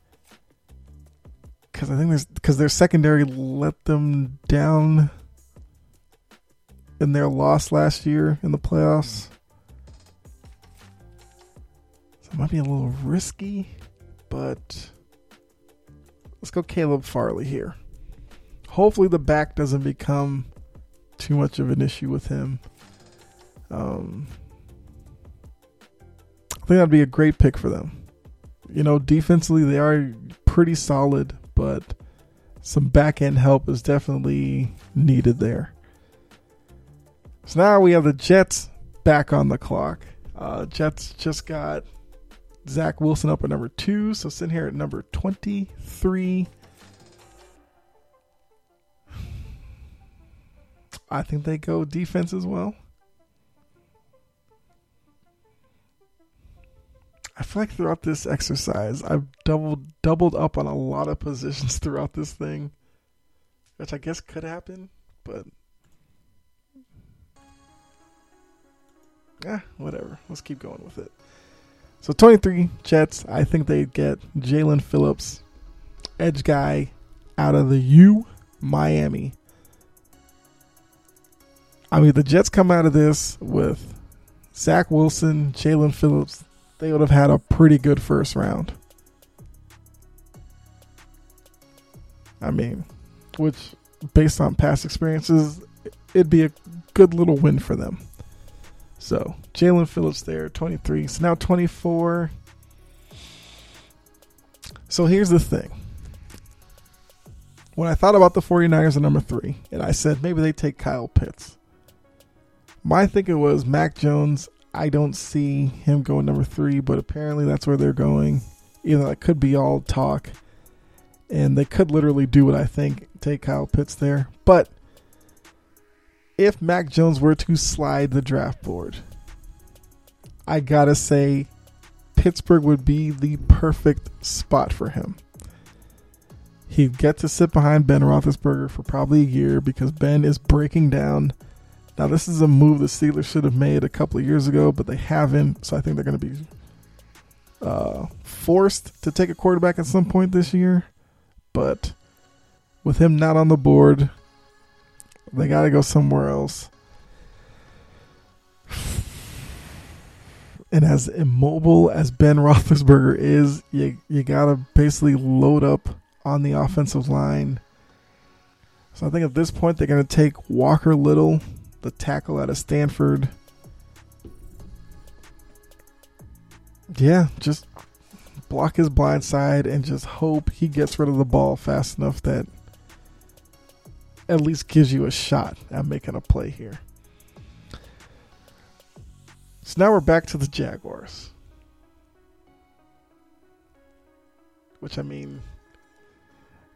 because I think there's because their secondary let them down in their loss last year in the playoffs. So it might be a little risky, but let's go Caleb Farley here. Hopefully the back doesn't become too much of an issue with him. Um, I think that'd be a great pick for them. You know, defensively they are pretty solid, but some back end help is definitely needed there. So now we have the Jets back on the clock. Uh, Jets just got Zach Wilson up at number two, so sitting here at number 23. I think they go defense as well. I feel like throughout this exercise, I've doubled doubled up on a lot of positions (laughs) throughout this thing, which I guess could happen, but yeah, whatever. Let's keep going with it. So 23 Jets. I think they get Jaelan Phillips, edge guy, out of the U, Miami. I mean, the Jets come out of this with Zach Wilson, Jaelan Phillips. They would have had a pretty good first round. I mean, which, based on past experiences, it'd be a good little win for them. So, Jaelan Phillips there, 23. So now 24. So here's the thing. When I thought about the 49ers at number three, and I said maybe they take Kyle Pitts. My thinking was Mac Jones. I don't see him going number three, but apparently that's where they're going. You know, that could be all talk. And they could literally do what I think, take Kyle Pitts there. But if Mac Jones were to slide the draft board, I gotta say Pittsburgh would be the perfect spot for him. He'd get to sit behind Ben Roethlisberger for probably a year because Ben is breaking down. Now, this is a move the Steelers should have made a couple of years ago, but they haven't. So I think they're going to be uh, forced to take a quarterback at some point this year. But with him not on the board, they got to go somewhere else. (sighs) And as immobile as Ben Roethlisberger is, you you gotta basically load up on the offensive line. So I think at this point they're gonna take Walker Little, the tackle out of Stanford. Yeah, just block his blind side and just hope he gets rid of the ball fast enough that at least gives you a shot at making a play here. So now we're back to the Jaguars. Which I mean,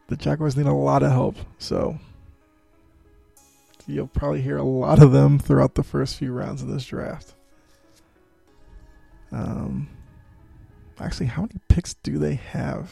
the Jaguars need a lot of help, so you'll probably hear a lot of them throughout the first few rounds of this draft. Um, actually, how many picks do they have?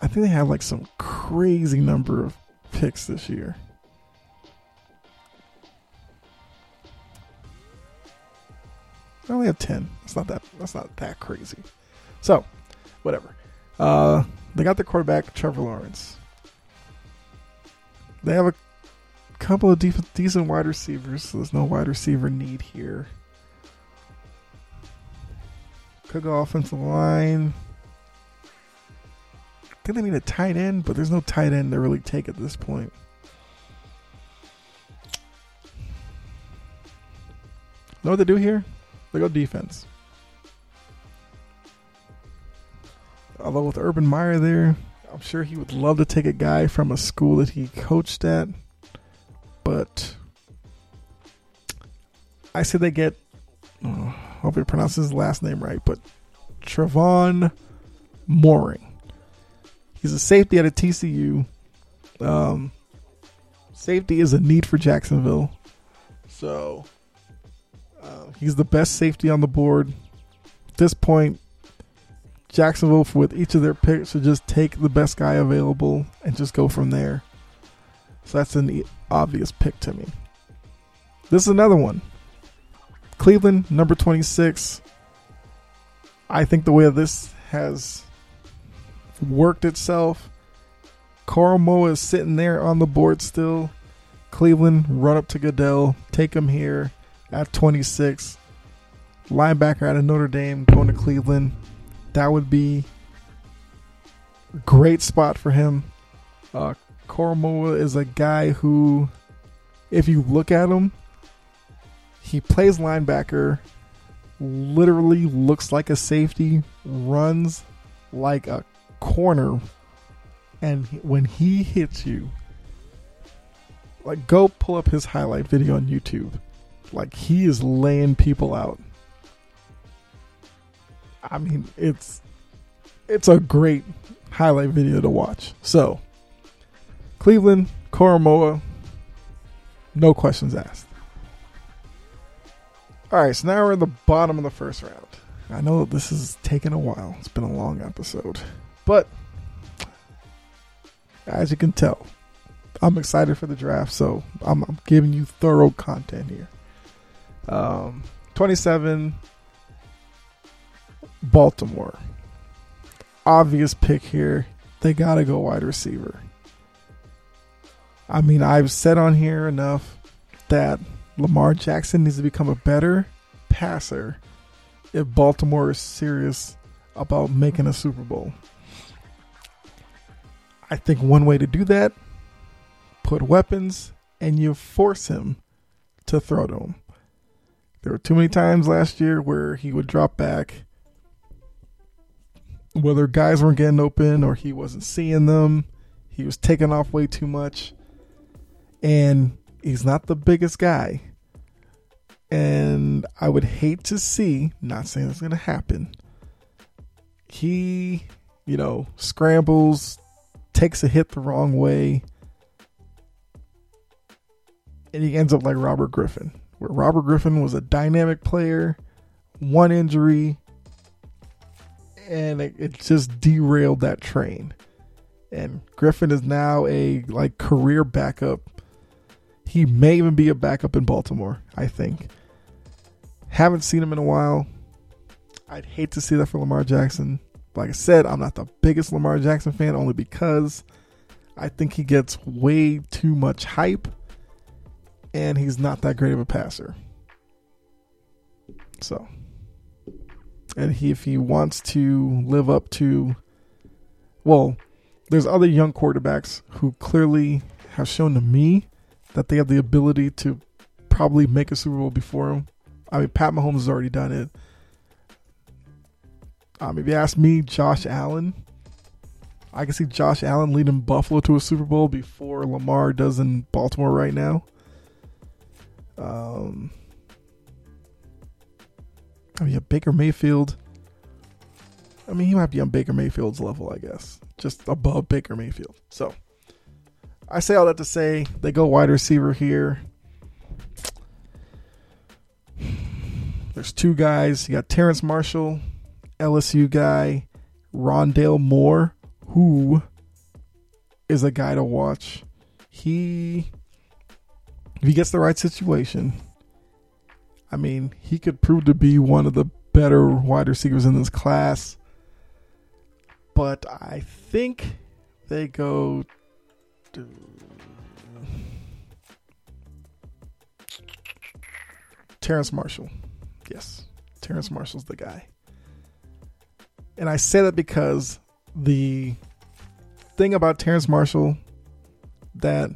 I think they have like some crazy number of picks this year. I only have ten. That's not that. That's not that crazy. So, whatever. Uh, they got the quarterback Trevor Lawrence. They have a couple of def- decent wide receivers, so there's no wide receiver need here. Could go offensive line. I think they need a tight end, but there's no tight end to really take at this point. Know what they do here? They go defense. Although with Urban Meyer there, I'm sure he would love to take a guy from a school that he coached at. But I say they get, oh, hope I pronounce his last name right, but Trevon Moehrig. He's a safety at a TCU. Um, safety is a need for Jacksonville. So uh, he's the best safety on the board. At this point, Jacksonville, with each of their picks, should just take the best guy available and just go from there. So that's an obvious pick to me. This is another one. Cleveland, number 26. I think the way this has worked itself, Moa is sitting there on the board still. Cleveland, run up to Goodell, take him here at 26. Linebacker out of Notre Dame, going to Cleveland. That would be a great spot for him. Uh, Koramoah is a guy who, if you look at him, he plays linebacker, literally looks like a safety, runs like a corner, and when he hits you, like go pull up his highlight video on YouTube. Like he is laying people out. I mean, it's it's a great highlight video to watch. So, Cleveland, Koramoah, no questions asked. All right, so now we're in the bottom of the first round. I know this is taking a while. It's been a long episode. But as you can tell, I'm excited for the draft, so I'm, I'm giving you thorough content here. Um, 27, Baltimore. Obvious pick here. They got to go wide receiver. I mean, I've said on here enough that Lamar Jackson needs to become a better passer if Baltimore is serious about making a Super Bowl. I think one way to do that, put weapons and you force him to throw to him. There were too many times last year where he would drop back, whether guys weren't getting open or he wasn't seeing them. He was taking off way too much. And he's not the biggest guy. And I would hate to see, not saying it's going to happen, he, you know, scrambles, takes a hit the wrong way, and he ends up like Robert Griffin, where Robert Griffin was a dynamic player, one injury, and it, it just derailed that train. And Griffin is now a like career backup. He may even be a backup in Baltimore, I think. Haven't seen him in a while. I'd hate to see that for Lamar Jackson. Like I said, I'm not the biggest Lamar Jackson fan only because I think he gets way too much hype and he's not that great of a passer. So, and he, if he wants to live up to, well, there's other young quarterbacks who clearly have shown to me that they have the ability to probably make a Super Bowl before him. I mean, Pat Mahomes has already done it. Um, if you ask me, Josh Allen, I can see Josh Allen leading Buffalo to a Super Bowl before Lamar does in Baltimore right now. Um, I mean, Baker Mayfield. I mean, he might be on Baker Mayfield's level, I guess, just above Baker Mayfield. So, I say all that to say they go wide receiver here. There's two guys. You got Terrence Marshall, LSU guy, Rondale Moore, who is a guy to watch. He, if he gets the right situation, I mean, he could prove to be one of the better wide receivers in this class. But I think they go. To Terrace Marshall. Yes, Terrence Marshall's the guy. And I say that because the thing about Terrence Marshall that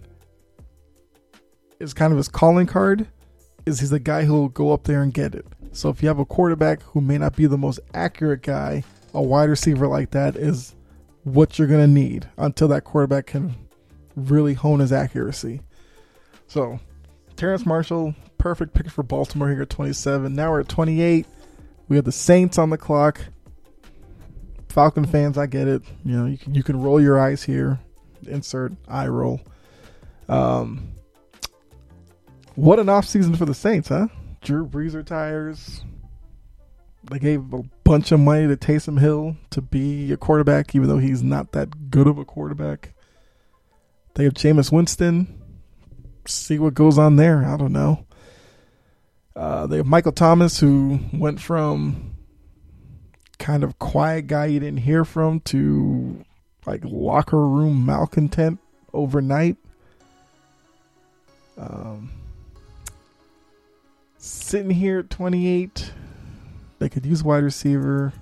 is kind of his calling card is he's a guy who'll go up there and get it. So if you have a quarterback who may not be the most accurate guy, a wide receiver like that is what you're going to need until that quarterback can really hone his accuracy. So, Terrence Marshall, perfect pick for Baltimore here at 27. Now we're at 28. We have the Saints on the clock. Falcon fans, I get it. You know, you can you can roll your eyes here. Insert eye roll. Um, what an offseason for the Saints, huh? Drew Brees retires. They gave a bunch of money to Taysom Hill to be a quarterback, even though he's not that good of a quarterback. They have Jameis Winston. See what goes on there. I don't know. Uh, they have Michael Thomas, who went from kind of quiet guy you didn't hear from to like locker room malcontent overnight. Um, sitting here at 28, they could use wide receiver.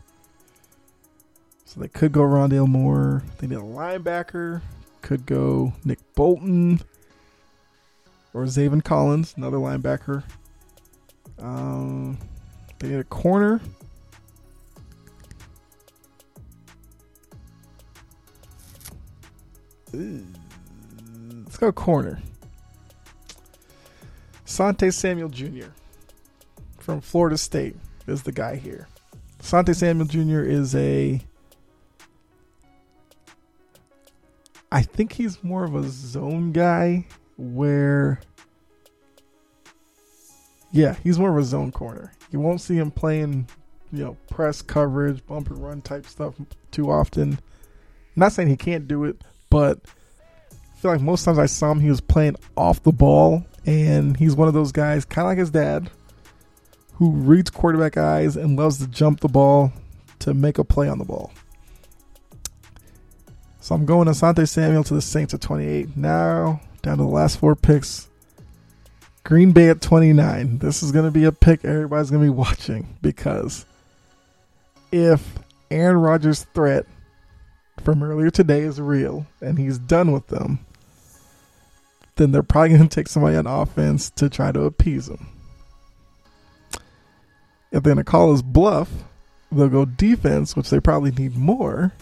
So they could go Rondale Moore. They need a linebacker. Could go Nick Bolton or Zaven Collins, another linebacker. Um, they need a corner. Mm, let's go corner. Sante Samuel Jr. from Florida State is the guy here. Sante Samuel Jr. is a. I think he's more of a zone guy where. Yeah, he's more of a zone corner. You won't see him playing, you know, press coverage, bump and run type stuff too often. not saying he can't do it, but I feel like most times I saw him, he was playing off the ball, and he's one of those guys, kind of like his dad, who reads quarterback eyes and loves to jump the ball to make a play on the ball. So I'm going Asante Samuel to the Saints at 28. Now down to the last four picks. Green Bay at 29. This is going to be a pick everybody's going to be watching because if Aaron Rodgers' threat from earlier today is real and he's done with them, then they're probably going to take somebody on offense to try to appease him. If they're going to call his bluff, they'll go defense, which they probably need more,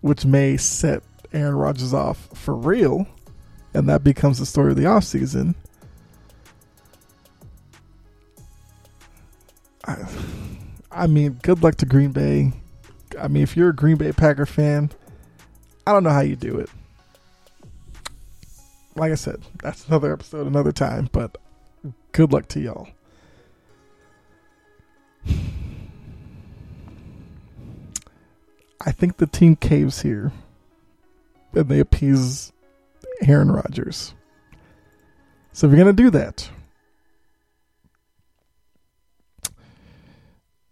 which may set Aaron Rodgers off for real, and that becomes the story of the offseason. I, I mean, good luck to Green Bay. I mean, if you're a Green Bay Packer fan, I don't know how you do it. Like I said, that's another episode, another time, but good luck to y'all. I think the team caves here and they appease Aaron Rodgers. So if you're going to do that,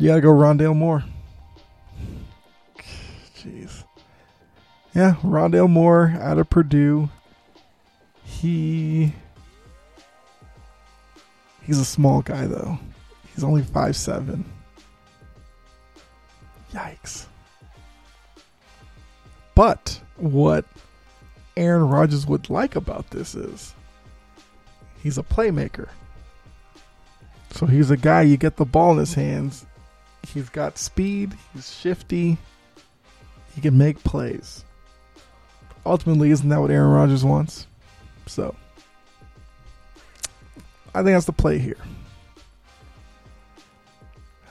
You got to go Rondale Moore. Jeez. Yeah, Rondale Moore out of Purdue. He he's a small guy though. He's only five seven. Yikes. But what Aaron Rodgers would like about this is he's a playmaker. So he's a guy you get the ball in his hands. He's got speed, he's shifty, he can make plays. Ultimately, isn't that what Aaron Rodgers wants? So I think that's the play here.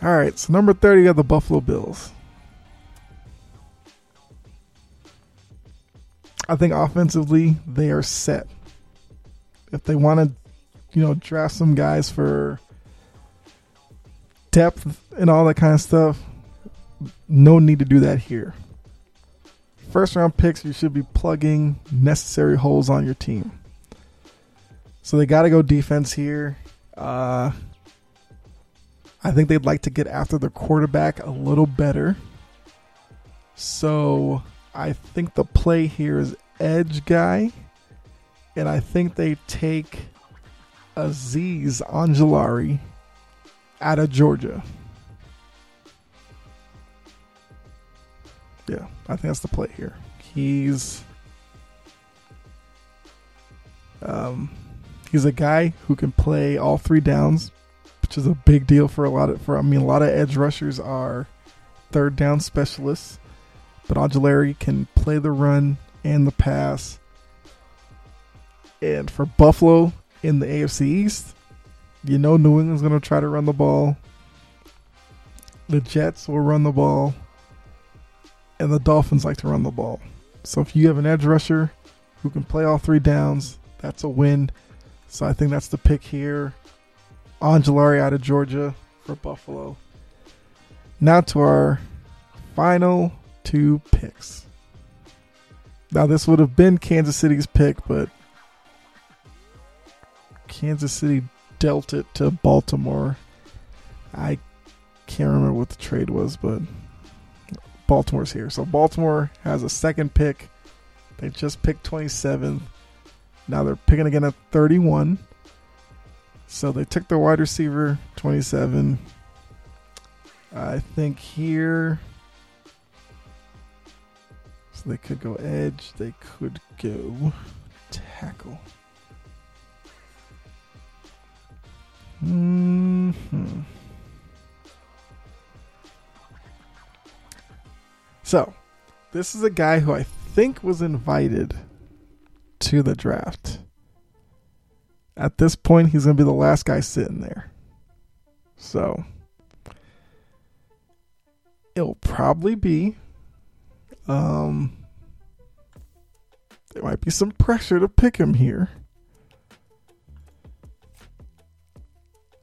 All right, so number 30 are the Buffalo Bills. I think offensively they are set. If they want to, you know, draft some guys for depth and all that kind of stuff, no need to do that here. First round picks, you should be plugging necessary holes on your team. So they got to go defense here. Uh, I think they'd like to get after the quarterback a little better. So I think the play here is edge guy. And I think they take Azeez Angelari out of Georgia. Yeah, I think that's the play here. He's um he's a guy who can play all three downs, which is a big deal for a lot of for I mean a lot of edge rushers are third down specialists, but Angelari can play the run and the pass. And for Buffalo in the AFC East, you know New England's going to try to run the ball. The Jets will run the ball and the Dolphins like to run the ball. So if you have an edge rusher who can play all three downs, that's a win. So I think that's the pick here. Angelari out of Georgia for Buffalo. Now to our final two picks. Now this would have been Kansas City's pick, but Kansas City dealt it to Baltimore. I can't remember what the trade was, but Baltimore's here. So Baltimore has a second pick. They just picked 27th. Now they're picking again at 31. So they took the wide receiver 27. I think here. So they could go edge. They could go tackle. Hmm. So, this is a guy who I think was invited to the draft. At this point, he's going to be the last guy sitting there. So, it'll probably be. Um, there might be some pressure to pick him here.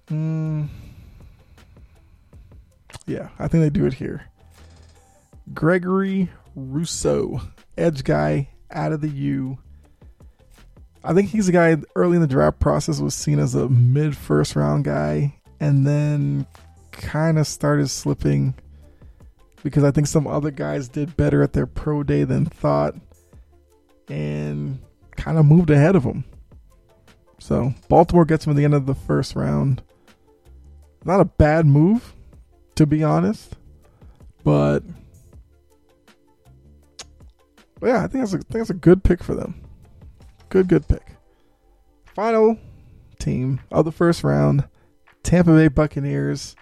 Hmm. Yeah, I think they do it here. Gregory Rousseau, edge guy out of the U. I think he's a guy early in the draft process was seen as a mid first round guy and then kind of started slipping because I think some other guys did better at their pro day than thought and kind of moved ahead of him. So Baltimore gets him at the end of the first round. Not a bad move, to be honest, but yeah, I think that's a, I think that's a good pick for them. Good, good pick. Final team of the first round, Tampa Bay Buccaneers.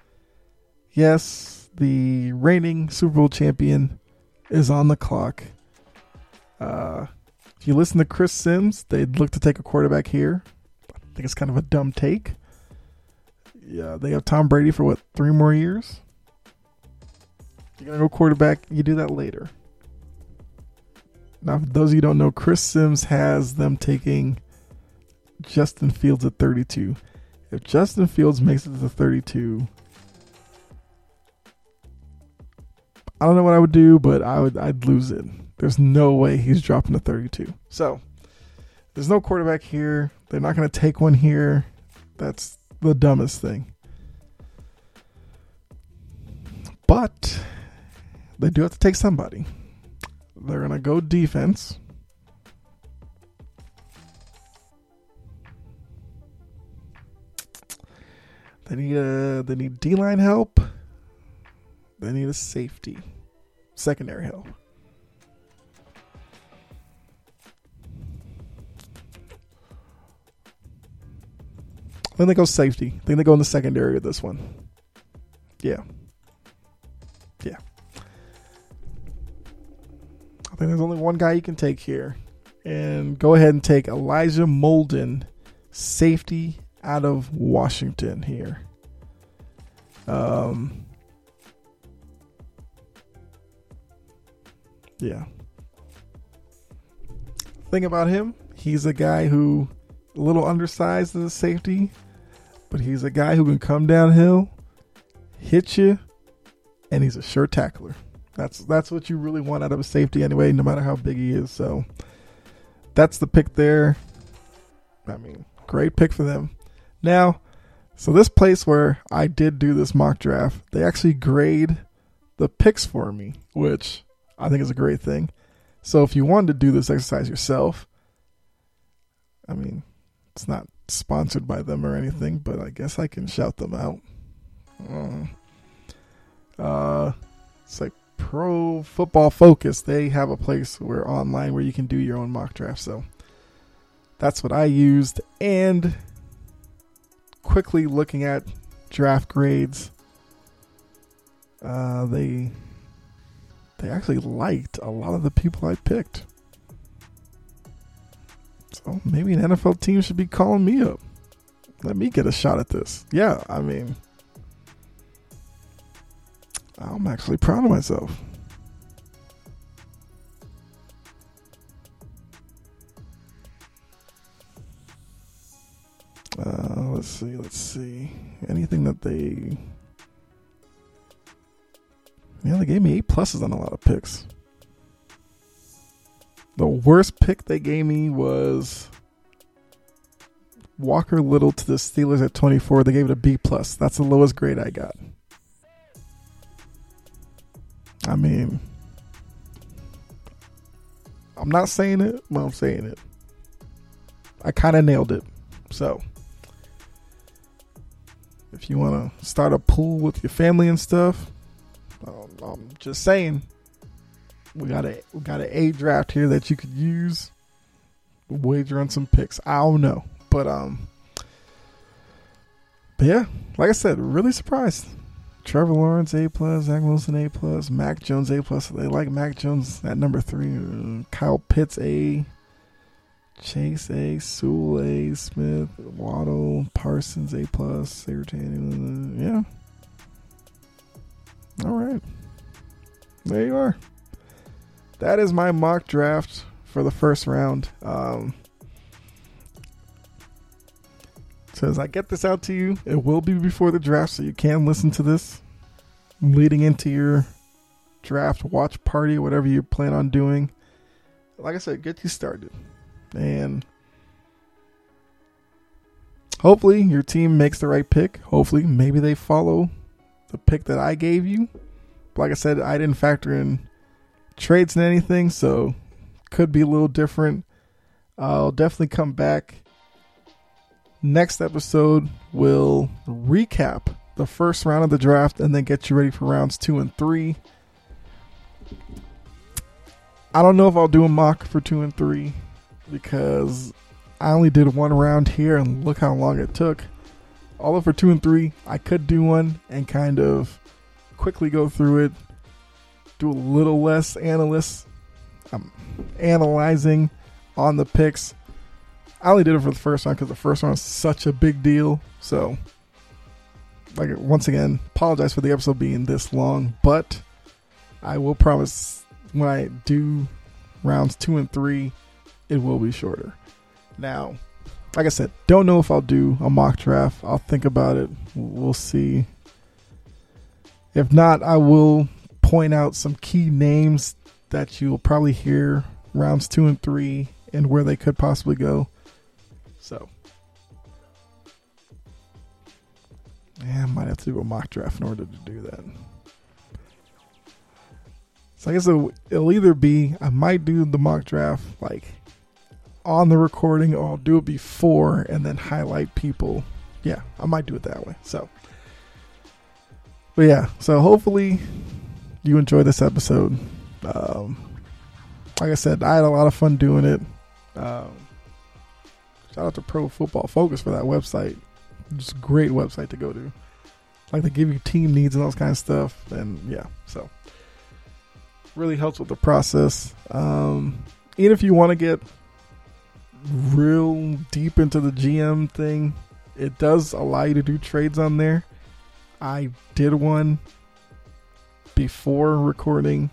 Yes, the reigning Super Bowl champion is on the clock. Uh, if you listen to Chris Sims, they'd look to take a quarterback here. I think it's kind of a dumb take. Yeah, they have Tom Brady for what three more years. You're gonna go quarterback. You do that later. Now, for those of you don't know, Chris Sims has them taking Justin Fields at 32. If Justin Fields makes it to 32, I don't know what I would do, but I would I'd lose it. There's no way he's dropping to 32. So there's no quarterback here. They're not going to take one here. That's the dumbest thing. But they do have to take somebody. They're going to go defense. They need a they need D line help. They need a safety, secondary help. I think they go safety. I think they go in the secondary with this one. Yeah. Yeah. I think there's only one guy you can take here. And go ahead and take Elijah Molden, safety out of Washington here. Um, yeah. Thing about him, he's a guy who a little undersized as a safety, but he's a guy who can come downhill, hit you, and he's a sure tackler. That's that's what you really want out of a safety anyway, no matter how big he is. So that's the pick there. I mean, great pick for them. Now, so this place where I did do this mock draft, they actually grade the picks for me, which I think is a great thing. So if you wanted to do this exercise yourself, I mean, it's not sponsored by them or anything, but I guess I can shout them out. Uh, uh it's like Pro Football Focus. They have a place where online where you can do your own mock draft. So that's what I used. And quickly looking at draft grades, uh, they they actually liked a lot of the people I picked. Maybe an NFL team should be calling me up. Let me get a shot at this. Yeah, I mean, I'm actually proud of myself. Uh, let's see, let's see. Anything that they. Yeah, they gave me eight pluses on a lot of picks. The worst pick they gave me was Walker Little to the Steelers at 24. They gave it a B plus. That's the lowest grade I got. I mean, I'm not saying it, but I'm saying it. I kind of nailed it. So, if you want to start a pool with your family and stuff, um, I'm just saying we got a we got an A draft here that you could use. Wager on some picks. I don't know, but um, but yeah, like I said, really surprised. Trevor Lawrence A plus, Zach Wilson A plus, Mac Jones A plus. They like Mac Jones at number three. Kyle Pitts A, Chase A, Sewell A, Smith, Waddle, Parsons A plus, Yeah. All right. There you are. That is my mock draft for the first round. Um, so as I get this out to you, it will be before the draft, so you can listen to this leading into your draft watch party, whatever you plan on doing. Like I said, get you started. And hopefully your team makes the right pick. Hopefully, maybe they follow the pick that I gave you. Like I said, I didn't factor in trades and anything, so could be a little different. I'll definitely come back. Next episode, we'll recap the first round of the draft and then get you ready for rounds two and three. I don't know if I'll do a mock for two and three because I only did one round here and look how long it took. Although for two and three, I could do one and kind of quickly go through it, do a little less analyst, um, analyzing on the picks. I only did it for the first one because the first one was such a big deal. So, like once again, apologize for the episode being this long, but I will promise when I do rounds two and three, it will be shorter. Now, like I said, don't know if I'll do a mock draft. I'll think about it. We'll see. If not, I will point out some key names that you'll probably hear rounds two and three and where they could possibly go. So, yeah, I might have to do a mock draft in order to do that. So I guess it'll, it'll either be I might do the mock draft like on the recording or I'll do it before and then highlight people. Yeah, I might do it that way. So, but yeah, so hopefully you enjoy this episode. Um, like I said, I had a lot of fun doing it. Um, shout out to Pro Football Focus for that website. Just a great website to go to. Like they give you team needs and all this kind of stuff. And yeah, so really helps with the process. Um, even if you want to get real deep into the GM thing, it does allow you to do trades on there. I did one before recording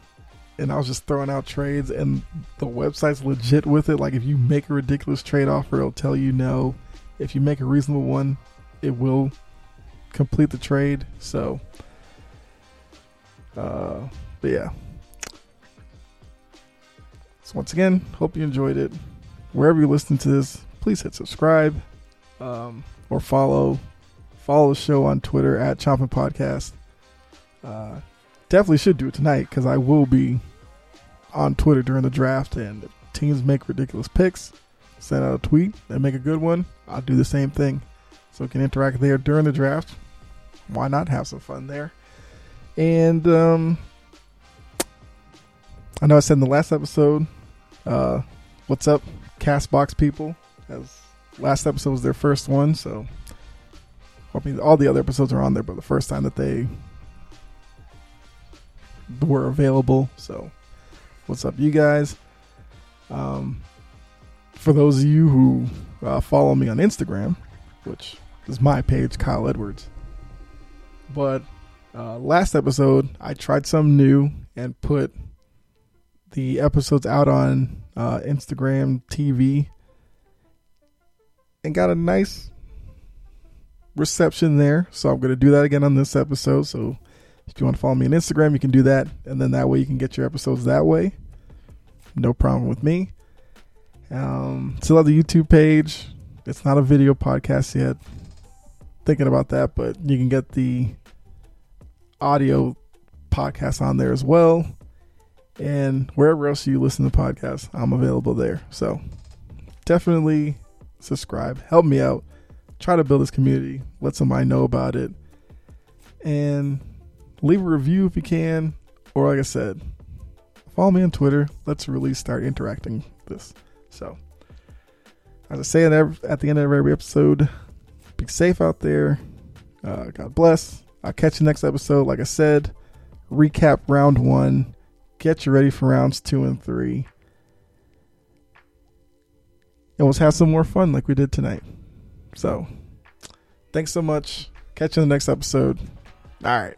and I was just throwing out trades and the website's legit with it. Like if you make a ridiculous trade offer, it'll tell you no. If you make a reasonable one, it will complete the trade. So uh but yeah. So once again, hope you enjoyed it. Wherever you listen to this, please hit subscribe um, or follow. Follow the show on Twitter at Chomping Podcast. Uh, definitely should do it tonight because I will be on Twitter during the draft. And teams make ridiculous picks, send out a tweet and make a good one. I'll do the same thing. So can interact there during the draft. Why not have some fun there? And um, I know I said in the last episode, uh, what's up, Castbox people? As last episode was their first one, so I mean all the other episodes are on there, but the first time that they were available. So, what's up, you guys? Um, for those of you who uh, follow me on Instagram, which is my page, Kyle Edwards. But uh, last episode, I tried something new and put the episodes out on uh, Instagram TV and got a nice reception there. So I'm going to do that again on this episode. So if you want to follow me on Instagram, you can do that. And then that way you can get your episodes that way. No problem with me. Um, still have the YouTube page. It's not a video podcast yet. Thinking about that, but you can get the audio podcast on there as well. And wherever else you listen to podcasts, I'm available there. So definitely subscribe. Help me out. Try to build this community. Let somebody know about it. And leave a review if you can. Or like I said, follow me on Twitter. Let's really start interacting this. So, as I say at, the end of every episode, be safe out there. Uh, God bless. I'll catch you next episode. Like I said, recap round one. Get you ready for rounds two and three. And let's have some more fun like we did tonight. So, thanks so much. Catch you in the next episode. All right.